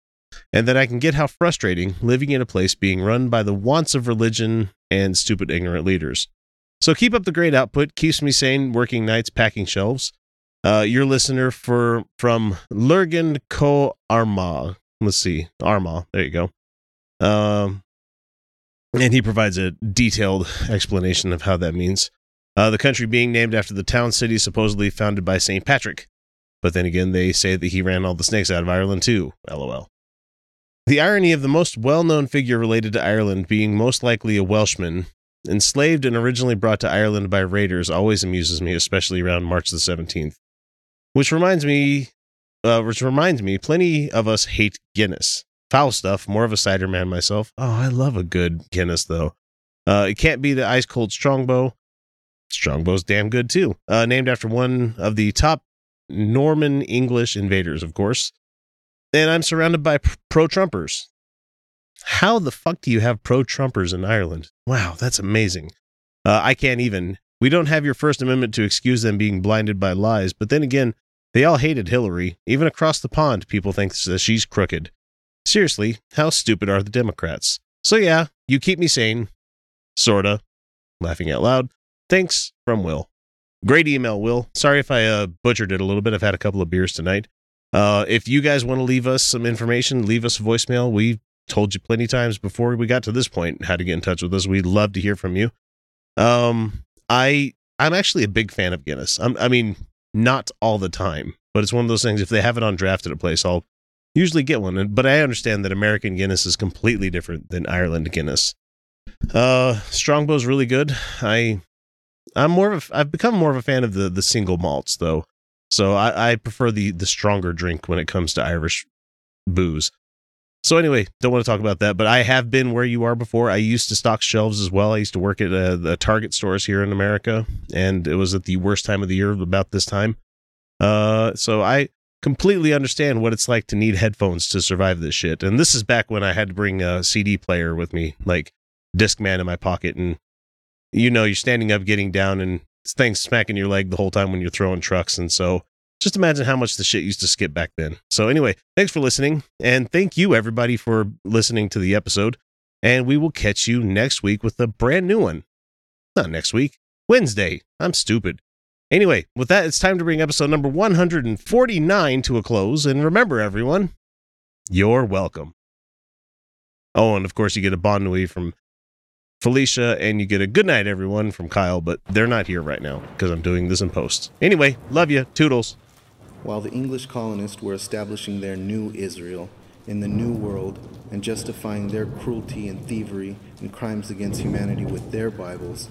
and that I can get how frustrating living in a place being run by the wants of religion and stupid, ignorant leaders. So keep up the great output, keeps me sane, working nights, packing shelves. Uh, your listener for from Lurgan Co Armagh. Let's see, Armagh. There you go. Um, and he provides a detailed explanation of how that means. Uh, the country being named after the town city supposedly founded by St. Patrick. But then again, they say that he ran all the snakes out of Ireland too. LOL. The irony of the most well known figure related to Ireland being most likely a Welshman, enslaved and originally brought to Ireland by raiders, always amuses me, especially around March the 17th. Which reminds me, uh, which reminds me, plenty of us hate Guinness. Foul stuff, more of a cider man myself. Oh, I love a good Guinness, though. Uh, it can't be the ice cold Strongbow. Strongbow's damn good, too. Uh, named after one of the top Norman English invaders, of course and I'm surrounded by pro Trumpers. How the fuck do you have pro Trumpers in Ireland? Wow, that's amazing. Uh, I can't even. We don't have your First Amendment to excuse them being blinded by lies, but then again, they all hated Hillary. Even across the pond, people think that she's crooked. Seriously, how stupid are the Democrats? So yeah, you keep me sane. Sorta. Laughing out loud. Thanks from Will. Great email, Will. Sorry if I uh, butchered it a little bit. I've had a couple of beers tonight. Uh, if you guys want to leave us some information, leave us a voicemail. We told you plenty times before we got to this point how to get in touch with us. We'd love to hear from you. Um, I I'm actually a big fan of Guinness. I'm, I mean, not all the time, but it's one of those things. If they have it on draft at a place, I'll usually get one. But I understand that American Guinness is completely different than Ireland Guinness. Uh, Strongbow's really good. I I'm more of a, I've become more of a fan of the the single malts though. So I, I prefer the the stronger drink when it comes to Irish booze. So anyway, don't want to talk about that, but I have been where you are before. I used to stock shelves as well. I used to work at uh, the Target stores here in America, and it was at the worst time of the year about this time. Uh, so I completely understand what it's like to need headphones to survive this shit. And this is back when I had to bring a CD player with me, like Discman in my pocket, and you know, you're standing up, getting down, and things smacking your leg the whole time when you're throwing trucks. And so just imagine how much the shit used to skip back then. So anyway, thanks for listening. And thank you everybody for listening to the episode. And we will catch you next week with a brand new one. Not next week, Wednesday. I'm stupid. Anyway, with that, it's time to bring episode number 149 to a close. And remember, everyone, you're welcome. Oh, and of course, you get a bon nuit from Felicia, and you get a good night, everyone, from Kyle, but they're not here right now because I'm doing this in post. Anyway, love you. Toodles. While the English colonists were establishing their new Israel, in the New World and justifying their cruelty and thievery and crimes against humanity with their Bibles,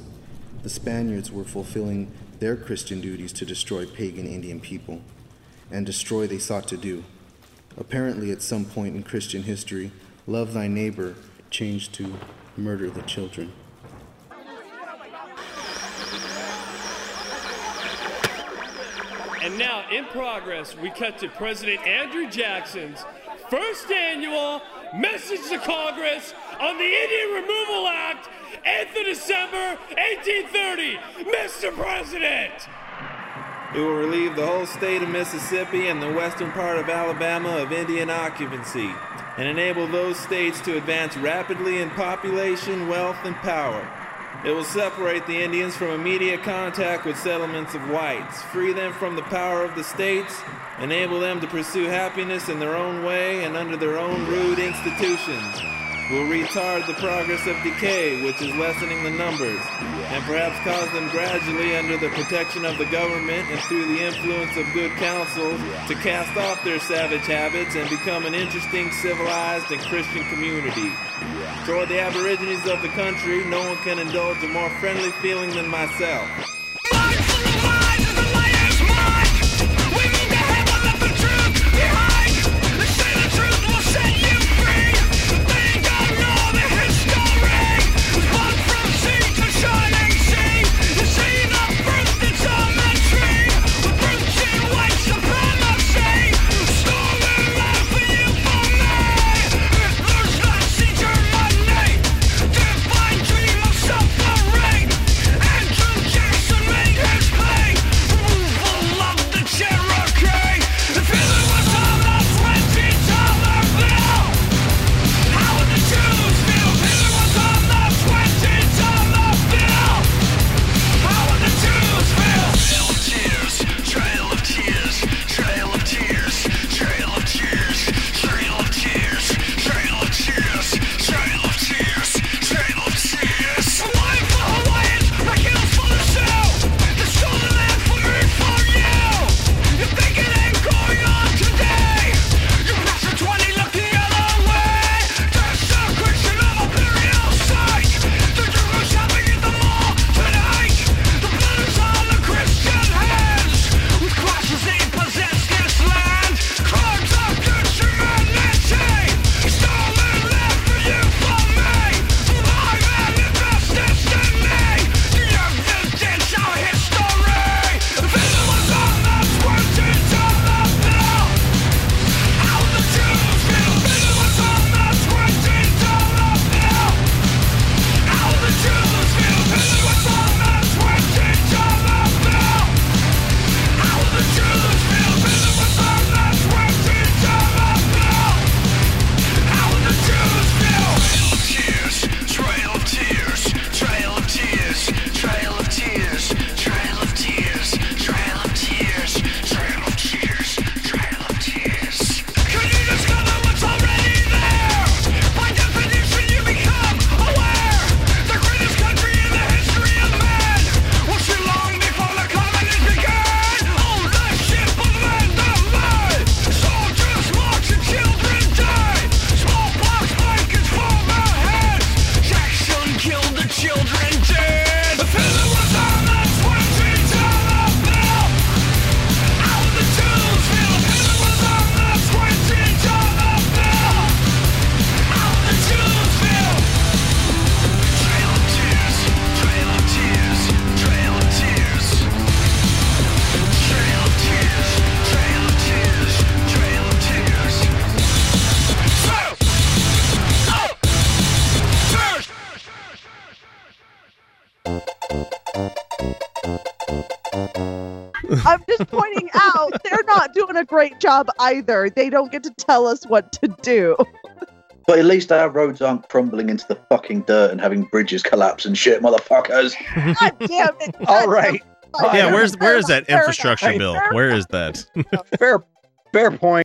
the Spaniards were fulfilling their Christian duties to destroy pagan Indian people. And destroy they sought to do. Apparently, at some point in Christian history, love thy neighbor changed to murder the children. And now, in progress, we cut to President Andrew Jackson's first annual message to Congress on the Indian Removal Act, 8th of December, 1830. Mr. President! It will relieve the whole state of Mississippi and the western part of Alabama of Indian occupancy and enable those states to advance rapidly in population, wealth, and power. It will separate the Indians from immediate contact with settlements of whites, free them from the power of the states, enable them to pursue happiness in their own way and under their own rude institutions. Will retard the progress of decay, which is lessening the numbers, and perhaps cause them gradually, under the protection of the government and through the influence of good counsels, to cast off their savage habits and become an interesting, civilized, and Christian community. Toward the aborigines of the country, no one can indulge a more friendly feeling than myself. A great job either. They don't get to tell us what to do. But at least our roads aren't crumbling into the fucking dirt and having bridges collapse and shit, motherfuckers. God damn it. All right. yeah, where's where is that infrastructure bill? Where is that? fair fair point